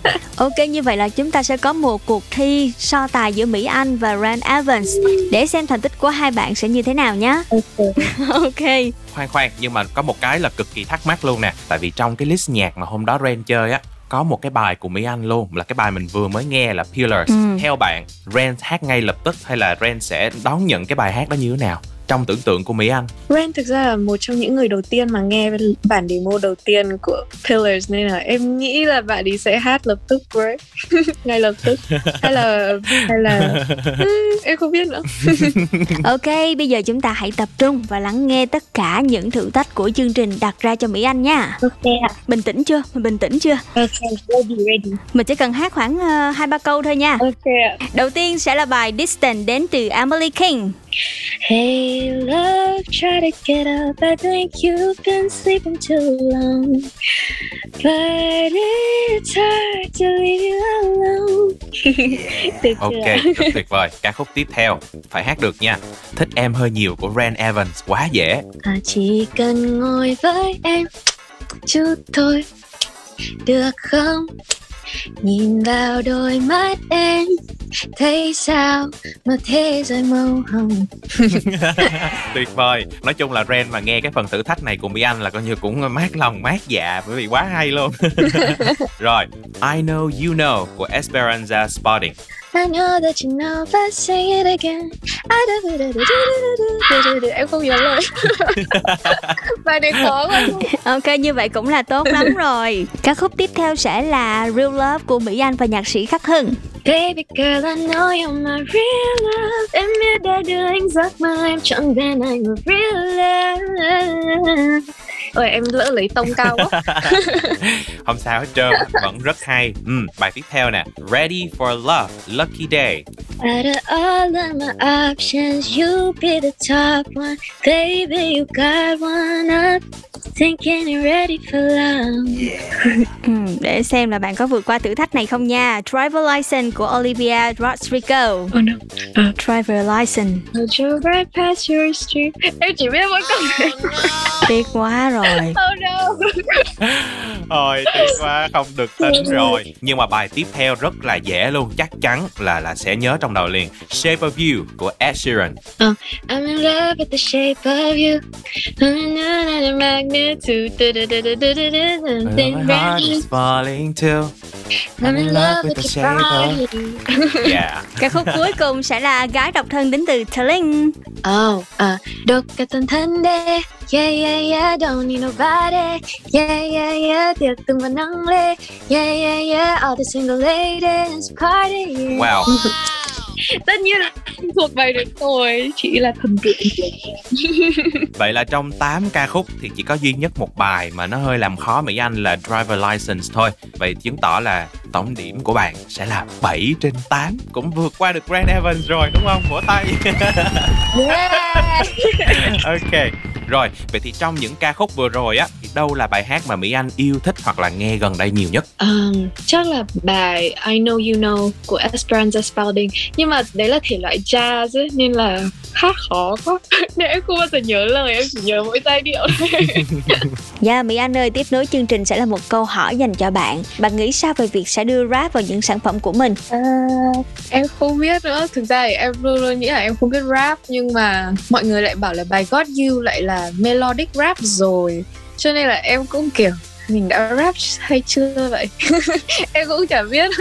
*laughs* ok như vậy là chúng ta sẽ có một cuộc thi so tài giữa Mỹ Anh và Ren Evans để xem thành tích của hai bạn sẽ như thế nào nhé. Ok. *laughs* Khoan khoan nhưng mà có một cái là cực kỳ thắc mắc luôn nè tại vì trong cái list nhạc mà hôm đó Ren chơi á có một cái bài của Mỹ Anh luôn là cái bài mình vừa mới nghe là Pillars. Ừ. Theo bạn, Ren hát ngay lập tức hay là Ren sẽ đón nhận cái bài hát đó như thế nào? Trong tưởng tượng của Mỹ Anh. Ren thực ra là một trong những người đầu tiên mà nghe bản demo đầu tiên của Pillars nên là em nghĩ là bạn ấy sẽ hát lập tức break *laughs* ngay lập tức hay là hay là ừ, em không biết nữa. *laughs* ok, bây giờ chúng ta hãy tập trung và lắng nghe tất cả những thử thách của chương trình đặt ra cho Mỹ Anh nha. Ok ạ. Bình tĩnh chưa? Mình bình tĩnh chưa? Ok, ready ready. Mình chỉ cần hát khoảng uh, hai ba câu thôi nha. Ok ạ. Đầu tiên sẽ là bài Distant đến từ Emily King. Hey, love, try to get up. I think you've been sleeping too long. But it's hard to leave you alone. *laughs* Ok, rất tuyệt vời. Ca khúc tiếp theo phải hát được nha. Thích em hơi nhiều của Ren Evans quá dễ. À, chỉ cần ngồi với em chút thôi được không nhìn vào đôi mắt em, thấy sao mà thế giới màu hồng? *laughs* Tuyệt vời. Nói chung là Ren mà nghe cái phần thử thách này cùng với anh là coi như cũng mát lòng, mát dạ bởi vì quá hay luôn. *laughs* Rồi, I know you know của Esperanza Spalding. I know that you know, but say it again. I do do do do do do do Em không nhớ lời. Bài này khó quá. Ok, như vậy cũng là tốt lắm rồi. Các khúc tiếp theo sẽ là Real Love của Mỹ Anh và nhạc sĩ Khắc Hưng. Baby girl, I know you're my real love Em biết đã đưa anh giấc mơ em chọn bên anh real love Ôi em lỡ lấy tông cao quá Không sao hết trơn, vẫn rất hay ừ, Bài tiếp theo nè Ready for love, love Lucky Day Out of all of my options, you be the top one. Baby, you got one up. Thinking you're ready for love. *laughs* Ừ, để xem là bạn có vượt qua thử thách này không nha. Driver License của Olivia Rodrigo. Oh no. Driver License. I drove right past your street. Em chỉ biết mỗi câu này Tiếc quá rồi. *laughs* Oh no *laughs* Ôi tiếc quá không được tính rồi Nhưng mà bài tiếp theo rất là dễ luôn Chắc chắn là là sẽ nhớ trong đầu liền Shape of You của Ed Sheeran Uh, I'm in love with the shape of you. I'm My heart is falling too. I'm in love with the shape of Yeah. *laughs* Ca khúc cuối cùng sẽ là Gái độc thân đến từ Tling. Oh, uh, độc cả toàn thân đê. Yeah, yeah, yeah, don't need nobody. Yeah, yeah, yeah, tiệc từng vào nắng lê. Yeah, yeah, yeah, all the single ladies party. Wow *laughs* Tất nhiên là thuộc bài đấy rồi Chị là thần tượng *laughs* Vậy là trong 8 ca khúc thì chỉ có duy nhất một bài mà nó hơi làm khó Mỹ Anh là Driver License thôi. Vậy chứng tỏ là tổng điểm của bạn sẽ là 7 trên 8 Cũng vượt qua được Grant Evans rồi đúng không? Vỗ tay. *laughs* Ok. Rồi, vậy thì trong những ca khúc vừa rồi á Thì đâu là bài hát mà Mỹ Anh yêu thích hoặc là nghe gần đây nhiều nhất? um, Chắc là bài I Know You Know của Esperanza Spalding. Nhưng mà đấy là thể loại jazz ấy, Nên là hát khó quá Nên *laughs* em không bao giờ nhớ lời Em chỉ nhớ mỗi giai điệu thôi *laughs* Dạ Mỹ Anh ơi, tiếp nối chương trình sẽ là một câu hỏi dành cho bạn. Bạn nghĩ sao về việc sẽ đưa rap vào những sản phẩm của mình? À, em không biết nữa thực ra thì em luôn luôn nghĩ là em không biết rap nhưng mà mọi người lại bảo là bài Got You lại là melodic rap rồi cho nên là em cũng kiểu mình đã rap hay chưa vậy? *laughs* Em cũng chả biết.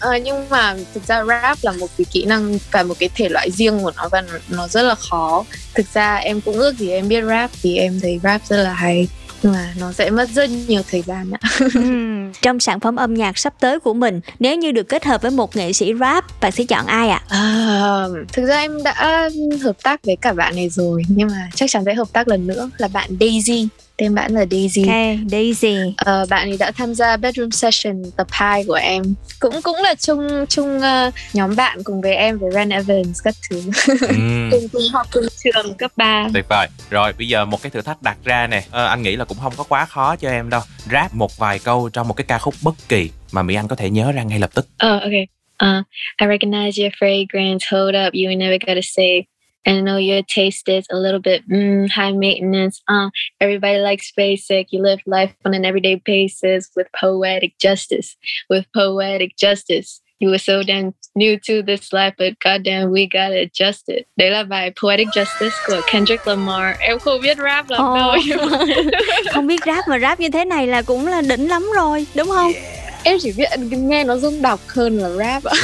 À, nhưng mà thực ra rap là một cái kỹ năng và một cái thể loại riêng của nó và nó, rất là khó. Thực ra em cũng ước gì em biết rap vì em thấy rap rất là hay. Nhưng mà nó sẽ mất rất nhiều thời gian ạ. *laughs* Ừm, *laughs* Trong sản phẩm âm nhạc sắp tới của mình, nếu như được kết hợp với một nghệ sĩ rap, bạn sẽ chọn ai ạ? À, thực ra em đã hợp tác với cả bạn này rồi nhưng mà chắc chắn sẽ hợp tác lần nữa là bạn Daisy tên bạn là Daisy. Ok, Daisy. Ờ, bạn ấy đã tham gia bedroom session tập 2 của em. Cũng cũng là chung chung uh, nhóm bạn cùng với em với Ren Evans các thứ. Ừm. *laughs* cùng cùng học cùng trường cấp 3. Tuyệt vời. Rồi bây giờ một cái thử thách đặt ra nè. Ờ, anh nghĩ là cũng không có quá khó cho em đâu. Rap một vài câu trong một cái ca khúc bất kỳ mà Mỹ Anh có thể nhớ ra ngay lập tức. Oh, okay. Uh, I recognize your fragrance. Hold up, you ain't never gotta say. And I know your taste is a little bit mm, high maintenance. Uh, everybody likes basic. You live life on an everyday basis with poetic justice. With poetic justice. You were so damn new to this life, but goddamn, we gotta adjust it. Đấy là bài Poetic Justice của Kendrick Lamar. Em không biết rap lắm Ồ. đâu. *laughs* không biết rap mà rap như thế này là cũng là đỉnh lắm rồi, đúng không? Em chỉ biết nghe nó rung đọc hơn là rap ạ.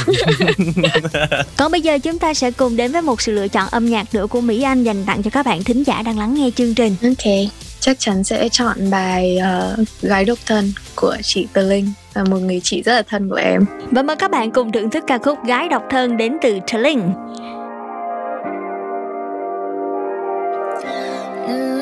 *laughs* Còn bây giờ chúng ta sẽ cùng đến với một sự lựa chọn âm nhạc nữa của Mỹ Anh dành tặng cho các bạn thính giả đang lắng nghe chương trình. Ok, chắc chắn sẽ chọn bài ờ, Gái độc thân của chị Tờ Linh là một người chị rất là thân của em. Và mời các bạn cùng thưởng thức ca khúc Gái độc thân đến từ Tling. Tôi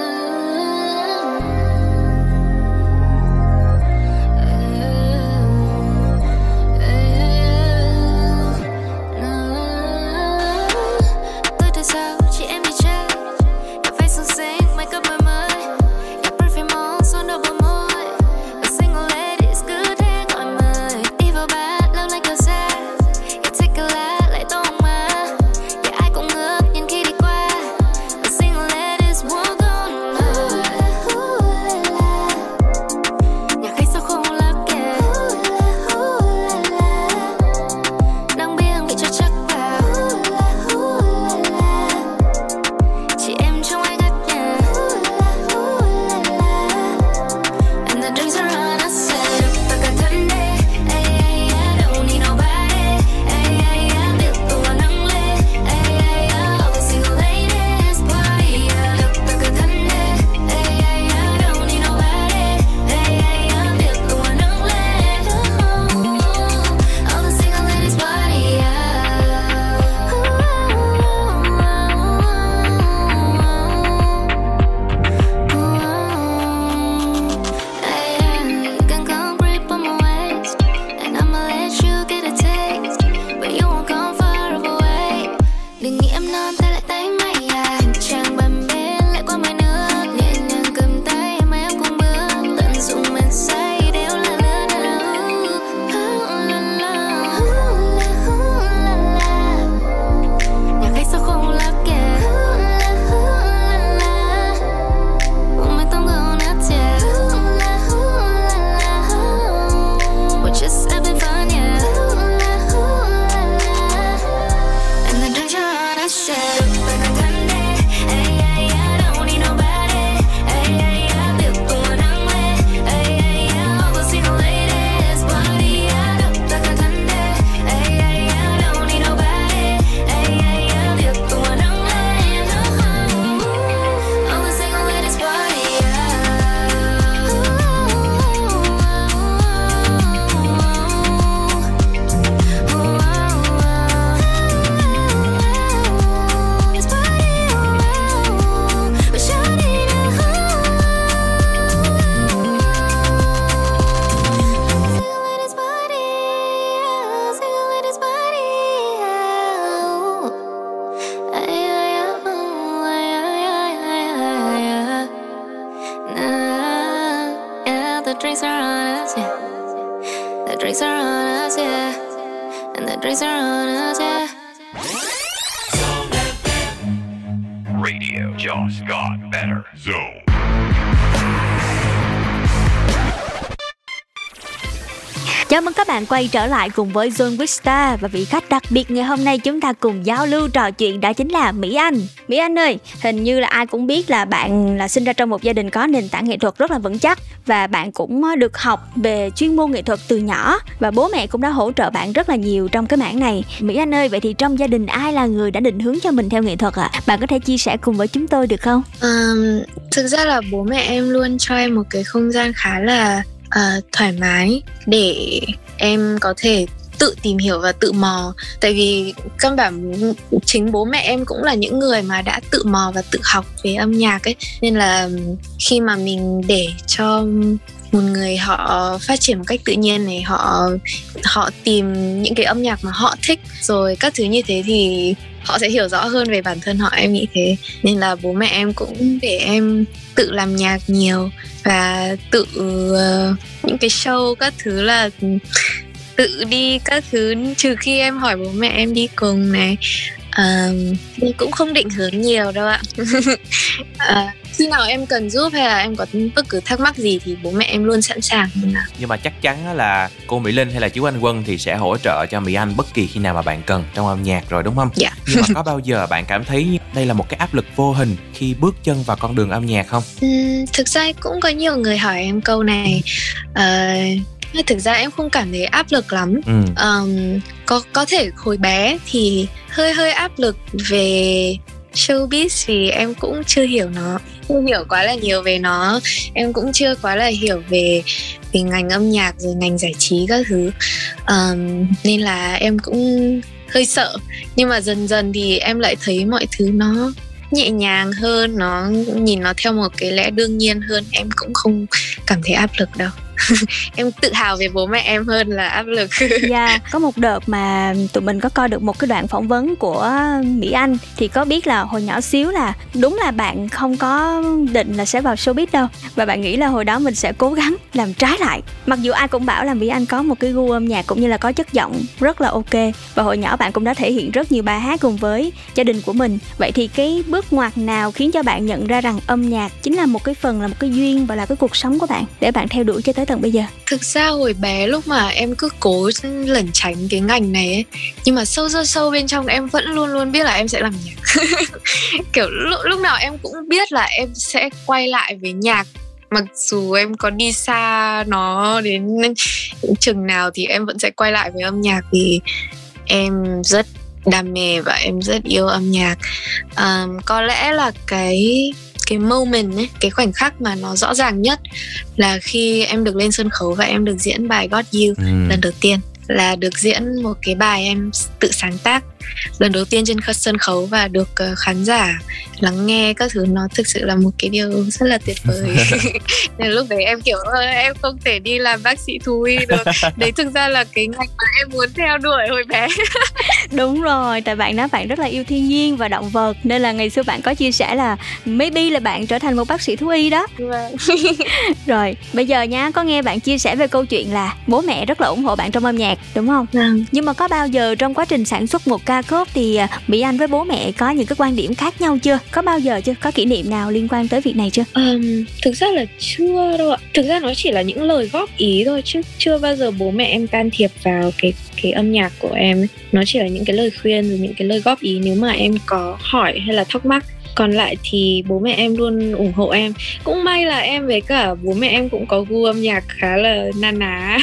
Radio got better. Zone. Chào mừng các bạn quay trở lại cùng với Zone Vista và vị khách đặc biệt ngày hôm nay chúng ta cùng giao lưu trò chuyện đó chính là Mỹ Anh. Mỹ Anh ơi, hình như là ai cũng biết là bạn là sinh ra trong một gia đình có nền tảng nghệ thuật rất là vững chắc và bạn cũng ờ, được học về chuyên môn nghệ thuật từ nhỏ và bố mẹ cũng đã hỗ trợ bạn rất là nhiều trong cái mảng này. Mỹ Anh ơi, vậy thì trong gia đình ai là người đã định hướng cho mình theo nghệ thuật ạ? À? Bạn có thể chia sẻ cùng với chúng tôi được không? Um, thực ra là bố mẹ em luôn cho em một cái không gian khá là uh, thoải mái để em có thể tự tìm hiểu và tự mò. Tại vì căn bản chính bố mẹ em cũng là những người mà đã tự mò và tự học về âm nhạc ấy. Nên là khi mà mình để cho một người họ phát triển một cách tự nhiên này họ họ tìm những cái âm nhạc mà họ thích rồi các thứ như thế thì họ sẽ hiểu rõ hơn về bản thân họ em nghĩ thế. Nên là bố mẹ em cũng để em tự làm nhạc nhiều và tự uh, những cái show các thứ là tự đi các thứ trừ khi em hỏi bố mẹ em đi cùng này uh, cũng không định hướng nhiều đâu ạ uh, *laughs* khi nào em cần giúp hay là em có bất cứ thắc mắc gì thì bố mẹ em luôn sẵn sàng nhưng mà chắc chắn là cô Mỹ Linh hay là chú Anh Quân thì sẽ hỗ trợ cho Mỹ Anh bất kỳ khi nào mà bạn cần trong âm nhạc rồi đúng không? Dạ. Nhưng mà có bao giờ bạn cảm thấy đây là một cái áp lực vô hình khi bước chân vào con đường âm nhạc không? Ừ, thực ra cũng có nhiều người hỏi em câu này. Uh, thực ra em không cảm thấy áp lực lắm. Ừ. um, có có thể hồi bé thì hơi hơi áp lực về showbiz vì em cũng chưa hiểu nó. Không hiểu quá là nhiều về nó. Em cũng chưa quá là hiểu về về ngành âm nhạc rồi ngành giải trí các thứ. Um, nên là em cũng hơi sợ. Nhưng mà dần dần thì em lại thấy mọi thứ nó nhẹ nhàng hơn nó nhìn nó theo một cái lẽ đương nhiên hơn. Em cũng không cảm thấy áp lực đâu *laughs* em tự hào về bố mẹ em hơn là áp lực. *laughs* Dạ yeah, có một đợt mà tụi mình có coi được một cái đoạn phỏng vấn của mỹ anh. Thì có biết là hồi nhỏ xíu là đúng là bạn không có định là sẽ vào showbiz đâu. Và bạn nghĩ là hồi đó mình sẽ cố gắng làm trái lại. Mặc dù ai cũng bảo là mỹ anh có một cái gu âm nhạc cũng như là có chất giọng rất là ok. Và hồi nhỏ bạn cũng đã thể hiện rất nhiều bài hát cùng với gia đình của mình. Vậy thì cái bước ngoặt nào khiến cho bạn nhận ra rằng âm nhạc chính là một cái phần là một cái duyên và là cái cuộc sống của bạn? Để bạn theo đuổi cho tới tận bây giờ? Thực ra hồi bé lúc mà em cứ cố lẩn tránh cái ngành này ấy nhưng mà sâu sâu sâu bên trong em vẫn luôn luôn biết là em sẽ làm nhạc. *laughs* Kiểu lúc, lúc nào em cũng biết là em sẽ quay lại với nhạc. Mặc dù em có đi xa nó đến chừng nào thì em vẫn sẽ quay lại với âm nhạc vì em rất đam mê và em rất yêu âm nhạc. Um, có lẽ là cái cái moment ấy cái khoảnh khắc mà nó rõ ràng nhất là khi em được lên sân khấu và em được diễn bài God You ừ. lần đầu tiên là được diễn một cái bài em tự sáng tác lần đầu tiên trên sân khấu và được uh, khán giả lắng nghe các thứ. Nó thực sự là một cái điều rất là tuyệt vời. *laughs* *laughs* Nên lúc đấy em kiểu em không thể đi làm bác sĩ thú y được. Đấy thực ra là cái ngành mà em muốn theo đuổi hồi bé *laughs* đúng rồi tại bạn nói bạn rất là yêu thiên nhiên và động vật nên là ngày xưa bạn có chia sẻ là maybe là bạn trở thành một bác sĩ thú y đó vâng. *laughs* rồi bây giờ nhá có nghe bạn chia sẻ về câu chuyện là bố mẹ rất là ủng hộ bạn trong âm nhạc đúng không vâng. nhưng mà có bao giờ trong quá trình sản xuất một ca khúc thì à, mỹ anh với bố mẹ có những cái quan điểm khác nhau chưa có bao giờ chưa có kỷ niệm nào liên quan tới việc này chưa um, thực ra là chưa đâu ạ thực ra nó chỉ là những lời góp ý thôi chứ chưa bao giờ bố mẹ em can thiệp vào cái cái âm nhạc của em ấy. nó chỉ là những cái lời khuyên rồi những cái lời góp ý nếu mà em có hỏi hay là thắc mắc. Còn lại thì bố mẹ em luôn ủng hộ em. Cũng may là em với cả bố mẹ em cũng có gu âm nhạc khá là na ná.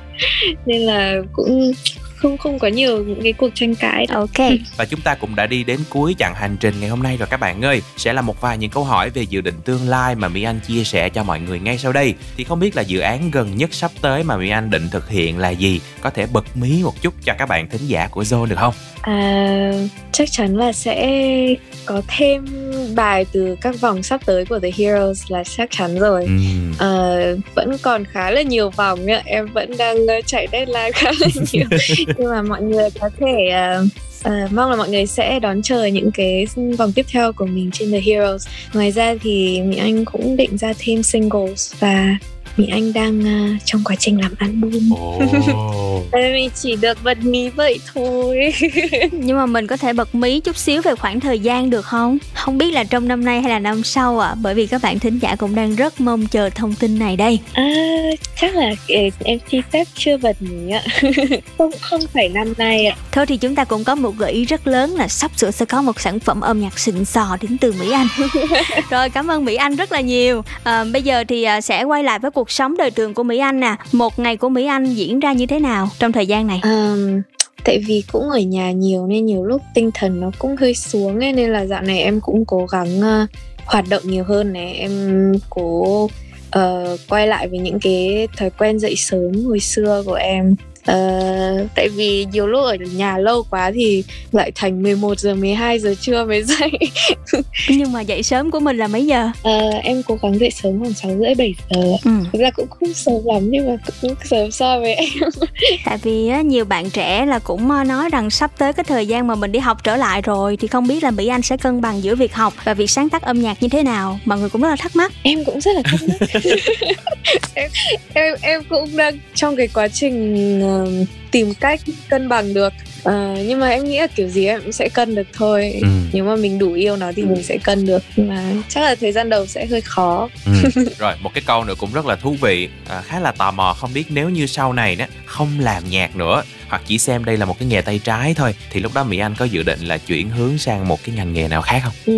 *laughs* Nên là cũng không không có nhiều những cái cuộc tranh cãi đâu. ok. Và chúng ta cũng đã đi đến cuối chặng hành trình ngày hôm nay rồi các bạn ơi. Sẽ là một vài những câu hỏi về dự định tương lai mà mỹ anh chia sẻ cho mọi người ngay sau đây. Thì không biết là dự án gần nhất sắp tới mà mỹ anh định thực hiện là gì? Có thể bật mí một chút cho các bạn thính giả của zone được không? À, chắc chắn là sẽ có thêm bài từ các vòng sắp tới của The Heroes là chắc chắn rồi. Ừ. à, vẫn còn khá là nhiều vòng nhá. Em vẫn đang chạy deadline khá là *laughs* nhiều nhưng mà mọi người có thể uh, Uh, mong là mọi người sẽ đón chờ những cái vòng tiếp theo của mình trên The Heroes. Ngoài ra thì Mỹ Anh cũng định ra thêm singles và Mỹ Anh đang uh, trong quá trình làm album. Oh. *laughs* mình chỉ được bật mí vậy thôi. *laughs* Nhưng mà mình có thể bật mí chút xíu về khoảng thời gian được không? Không biết là trong năm nay hay là năm sau ạ à? bởi vì các bạn thính giả cũng đang rất mong chờ thông tin này đây. À, chắc là em xin phép chưa bật mí ạ. *laughs* Không không phải năm nay ạ. Thôi thì chúng ta cũng có một gợi ý rất lớn là sắp sửa sẽ có một sản phẩm âm nhạc xịn sò đến từ Mỹ Anh. Rồi cảm ơn Mỹ Anh rất là nhiều. À, bây giờ thì à, sẽ quay lại với cuộc sống đời thường của Mỹ Anh nè một ngày của Mỹ Anh diễn ra như thế nào trong thời gian này? Um, tại vì cũng ở nhà nhiều nên nhiều lúc tinh thần nó cũng hơi xuống ấy nên là dạo này em cũng cố gắng uh, hoạt động nhiều hơn này. Em cố uh, quay lại với những cái thói quen dậy sớm hồi xưa của em. Uh, tại vì nhiều lúc ở nhà lâu quá thì lại thành 11 giờ 12 giờ trưa mới dậy. *laughs* Nhưng mà dậy sớm của mình là mấy giờ? Uh, em cố gắng dậy sớm khoảng 6 rưỡi 7 giờ ừ. thực ra cũng không sớm lắm nhưng mà cũng sớm so với em. *laughs* Tại vì á, nhiều bạn trẻ là cũng nói rằng sắp tới cái thời gian mà mình đi học trở lại rồi thì không biết là Mỹ Anh sẽ cân bằng giữa việc học và việc sáng tác âm nhạc như thế nào. Mọi người cũng rất là thắc mắc. Em cũng rất là thắc mắc. *laughs* Em, em em cũng đang trong cái quá trình uh, tìm cách cân bằng được. Uh, nhưng mà em nghĩ là kiểu gì em cũng sẽ cân được thôi. Ừ. nếu mà mình đủ yêu nó thì mình sẽ cân được. Nhưng mà chắc là thời gian đầu sẽ hơi khó. Ừ. *laughs* rồi một cái câu nữa cũng rất là thú vị à, khá là tò mò không biết nếu như sau này đó không làm nhạc nữa hoặc chỉ xem đây là một cái nghề tay trái thôi thì lúc đó mỹ anh có dự định là chuyển hướng sang một cái ngành nghề nào khác không? Ừ,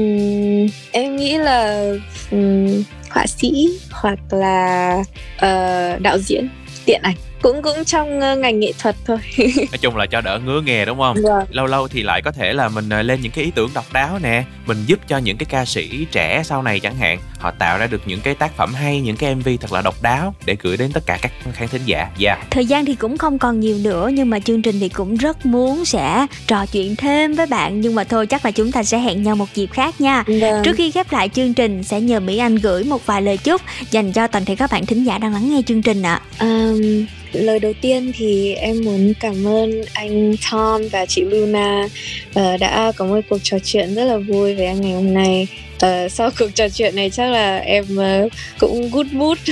em nghĩ là um, họa sĩ hoặc là uh, đạo diễn điện ảnh cũng cũng trong uh, ngành nghệ thuật thôi *laughs* nói chung là cho đỡ ngứa nghề đúng không vâng. lâu lâu thì lại có thể là mình uh, lên những cái ý tưởng độc đáo nè mình giúp cho những cái ca sĩ trẻ sau này chẳng hạn họ tạo ra được những cái tác phẩm hay những cái mv thật là độc đáo để gửi đến tất cả các khán thính giả dạ yeah. thời gian thì cũng không còn nhiều nữa nhưng mà chương trình thì cũng rất muốn sẽ trò chuyện thêm với bạn nhưng mà thôi chắc là chúng ta sẽ hẹn nhau một dịp khác nha vâng. trước khi khép lại chương trình sẽ nhờ mỹ anh gửi một vài lời chúc dành cho toàn thể các bạn thính giả đang lắng nghe chương trình ạ à. um, lời đầu tiên thì em muốn cảm ơn anh Tom và chị Luna uh, đã có một cuộc trò chuyện rất là vui với anh ngày hôm nay uh, sau cuộc trò chuyện này chắc là em uh, cũng good mood *laughs*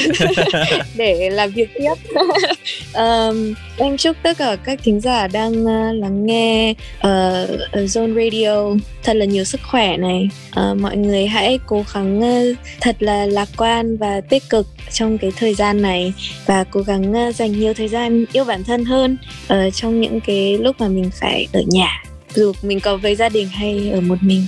*laughs* để làm việc tiếp. *laughs* Um, em chúc tất cả các thính giả đang uh, lắng nghe uh, Zone Radio thật là nhiều sức khỏe này. Uh, mọi người hãy cố gắng uh, thật là lạc quan và tích cực trong cái thời gian này và cố gắng uh, dành nhiều thời gian yêu bản thân hơn uh, trong những cái lúc mà mình phải ở nhà dù mình có với gia đình hay ở một mình.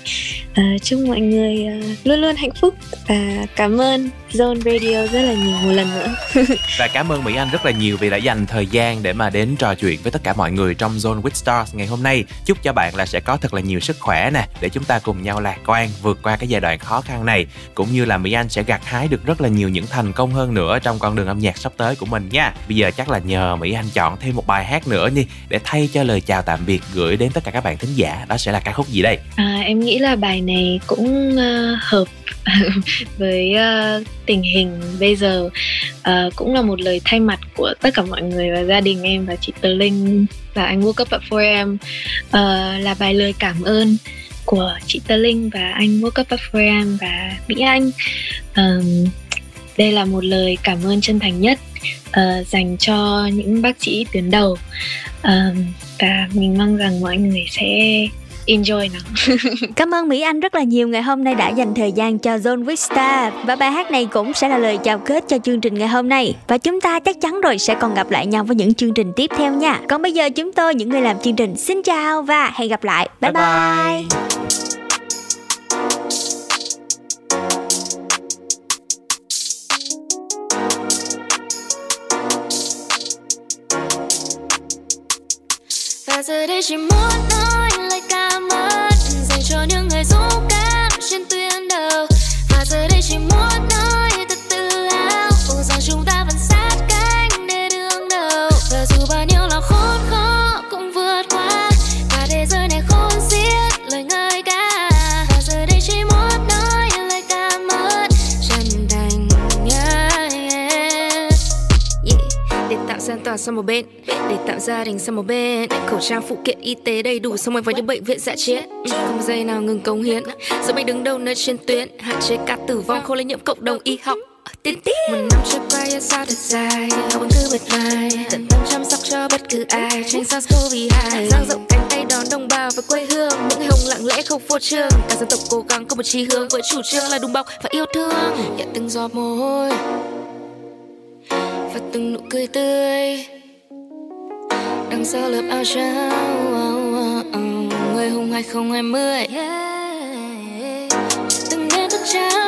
À, chúc mọi người à, luôn luôn hạnh phúc và cảm ơn. Zone Radio rất là nhiều một lần nữa. *laughs* Và cảm ơn Mỹ Anh rất là nhiều vì đã dành thời gian để mà đến trò chuyện với tất cả mọi người trong Zone with Stars ngày hôm nay. Chúc cho bạn là sẽ có thật là nhiều sức khỏe nè để chúng ta cùng nhau lạc quan vượt qua cái giai đoạn khó khăn này. Cũng như là Mỹ Anh sẽ gặt hái được rất là nhiều những thành công hơn nữa trong con đường âm nhạc sắp tới của mình nha. Bây giờ chắc là nhờ Mỹ Anh chọn thêm một bài hát nữa đi để thay cho lời chào tạm biệt gửi đến tất cả các bạn thính giả. Đó sẽ là ca khúc gì đây? À, em nghĩ là bài này cũng uh, hợp *laughs* với uh, tình hình bây giờ uh, cũng là một lời thay mặt của tất cả mọi người và gia đình em và chị Tờ Linh và anh World Cup at 4am uh, là bài lời cảm ơn của chị Tờ Linh và anh World Cup at 4am và Mỹ Anh. Um, đây là một lời cảm ơn chân thành nhất uh, dành cho những bác sĩ tuyến đầu. Uh, và mình mong rằng mọi người sẽ enjoy nó *laughs* cảm ơn mỹ anh rất là nhiều. Ngày hôm nay đã dành thời gian cho zone vista và bài hát này cũng sẽ là lời chào kết cho chương trình ngày hôm nay. Và chúng ta chắc chắn rồi sẽ còn gặp lại nhau với những chương trình tiếp theo nha. Còn bây giờ chúng tôi những người làm chương trình xin chào và hẹn gặp lại. Bye bye, bye. bye. giờ đây chỉ muốn nói toàn sang một bên, để tạo gia đình sang một bên. Khẩu trang phụ kiện y tế đầy đủ, xong rồi vào những bệnh viện dạ chiến. Ừ, không giây nào ngừng cống hiến. Giờ mình đứng đầu nơi trên tuyến, hạn chế ca tử vong, không lây nhiễm cộng đồng y học. Ờ, tiến tiến Một năm trôi qua, yêu sao thật dài học vẫn cứ bật mai Tận tâm chăm sóc cho bất cứ ai, Tránh SARS-CoV-2 Giang rộng cánh tay đón đồng bào và quê hương. Những ngày hồng lặng lẽ không phô trương. Cả dân tộc cố gắng có một chí hướng Với chủ trương là đùm bọc và yêu thương. Nhận từng giọt mồ hôi. Và từng nụ cười tươi Đằng sau lớp áo trắng oh, oh, oh, Người hùng 2020 yeah. Từng đêm thức trắng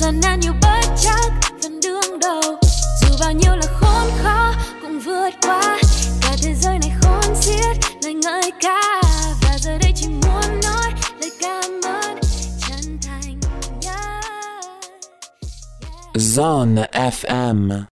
gian nan nhiều bất chắc, vẫn đương đầu. Dù bao nhiêu là khốn khó cũng vượt qua. Cả thế giới này khốn xiết, lời ngợi ca. Và giờ đây chỉ muốn nói, lời cảm ơn chân thành nhất. Yeah. Zone FM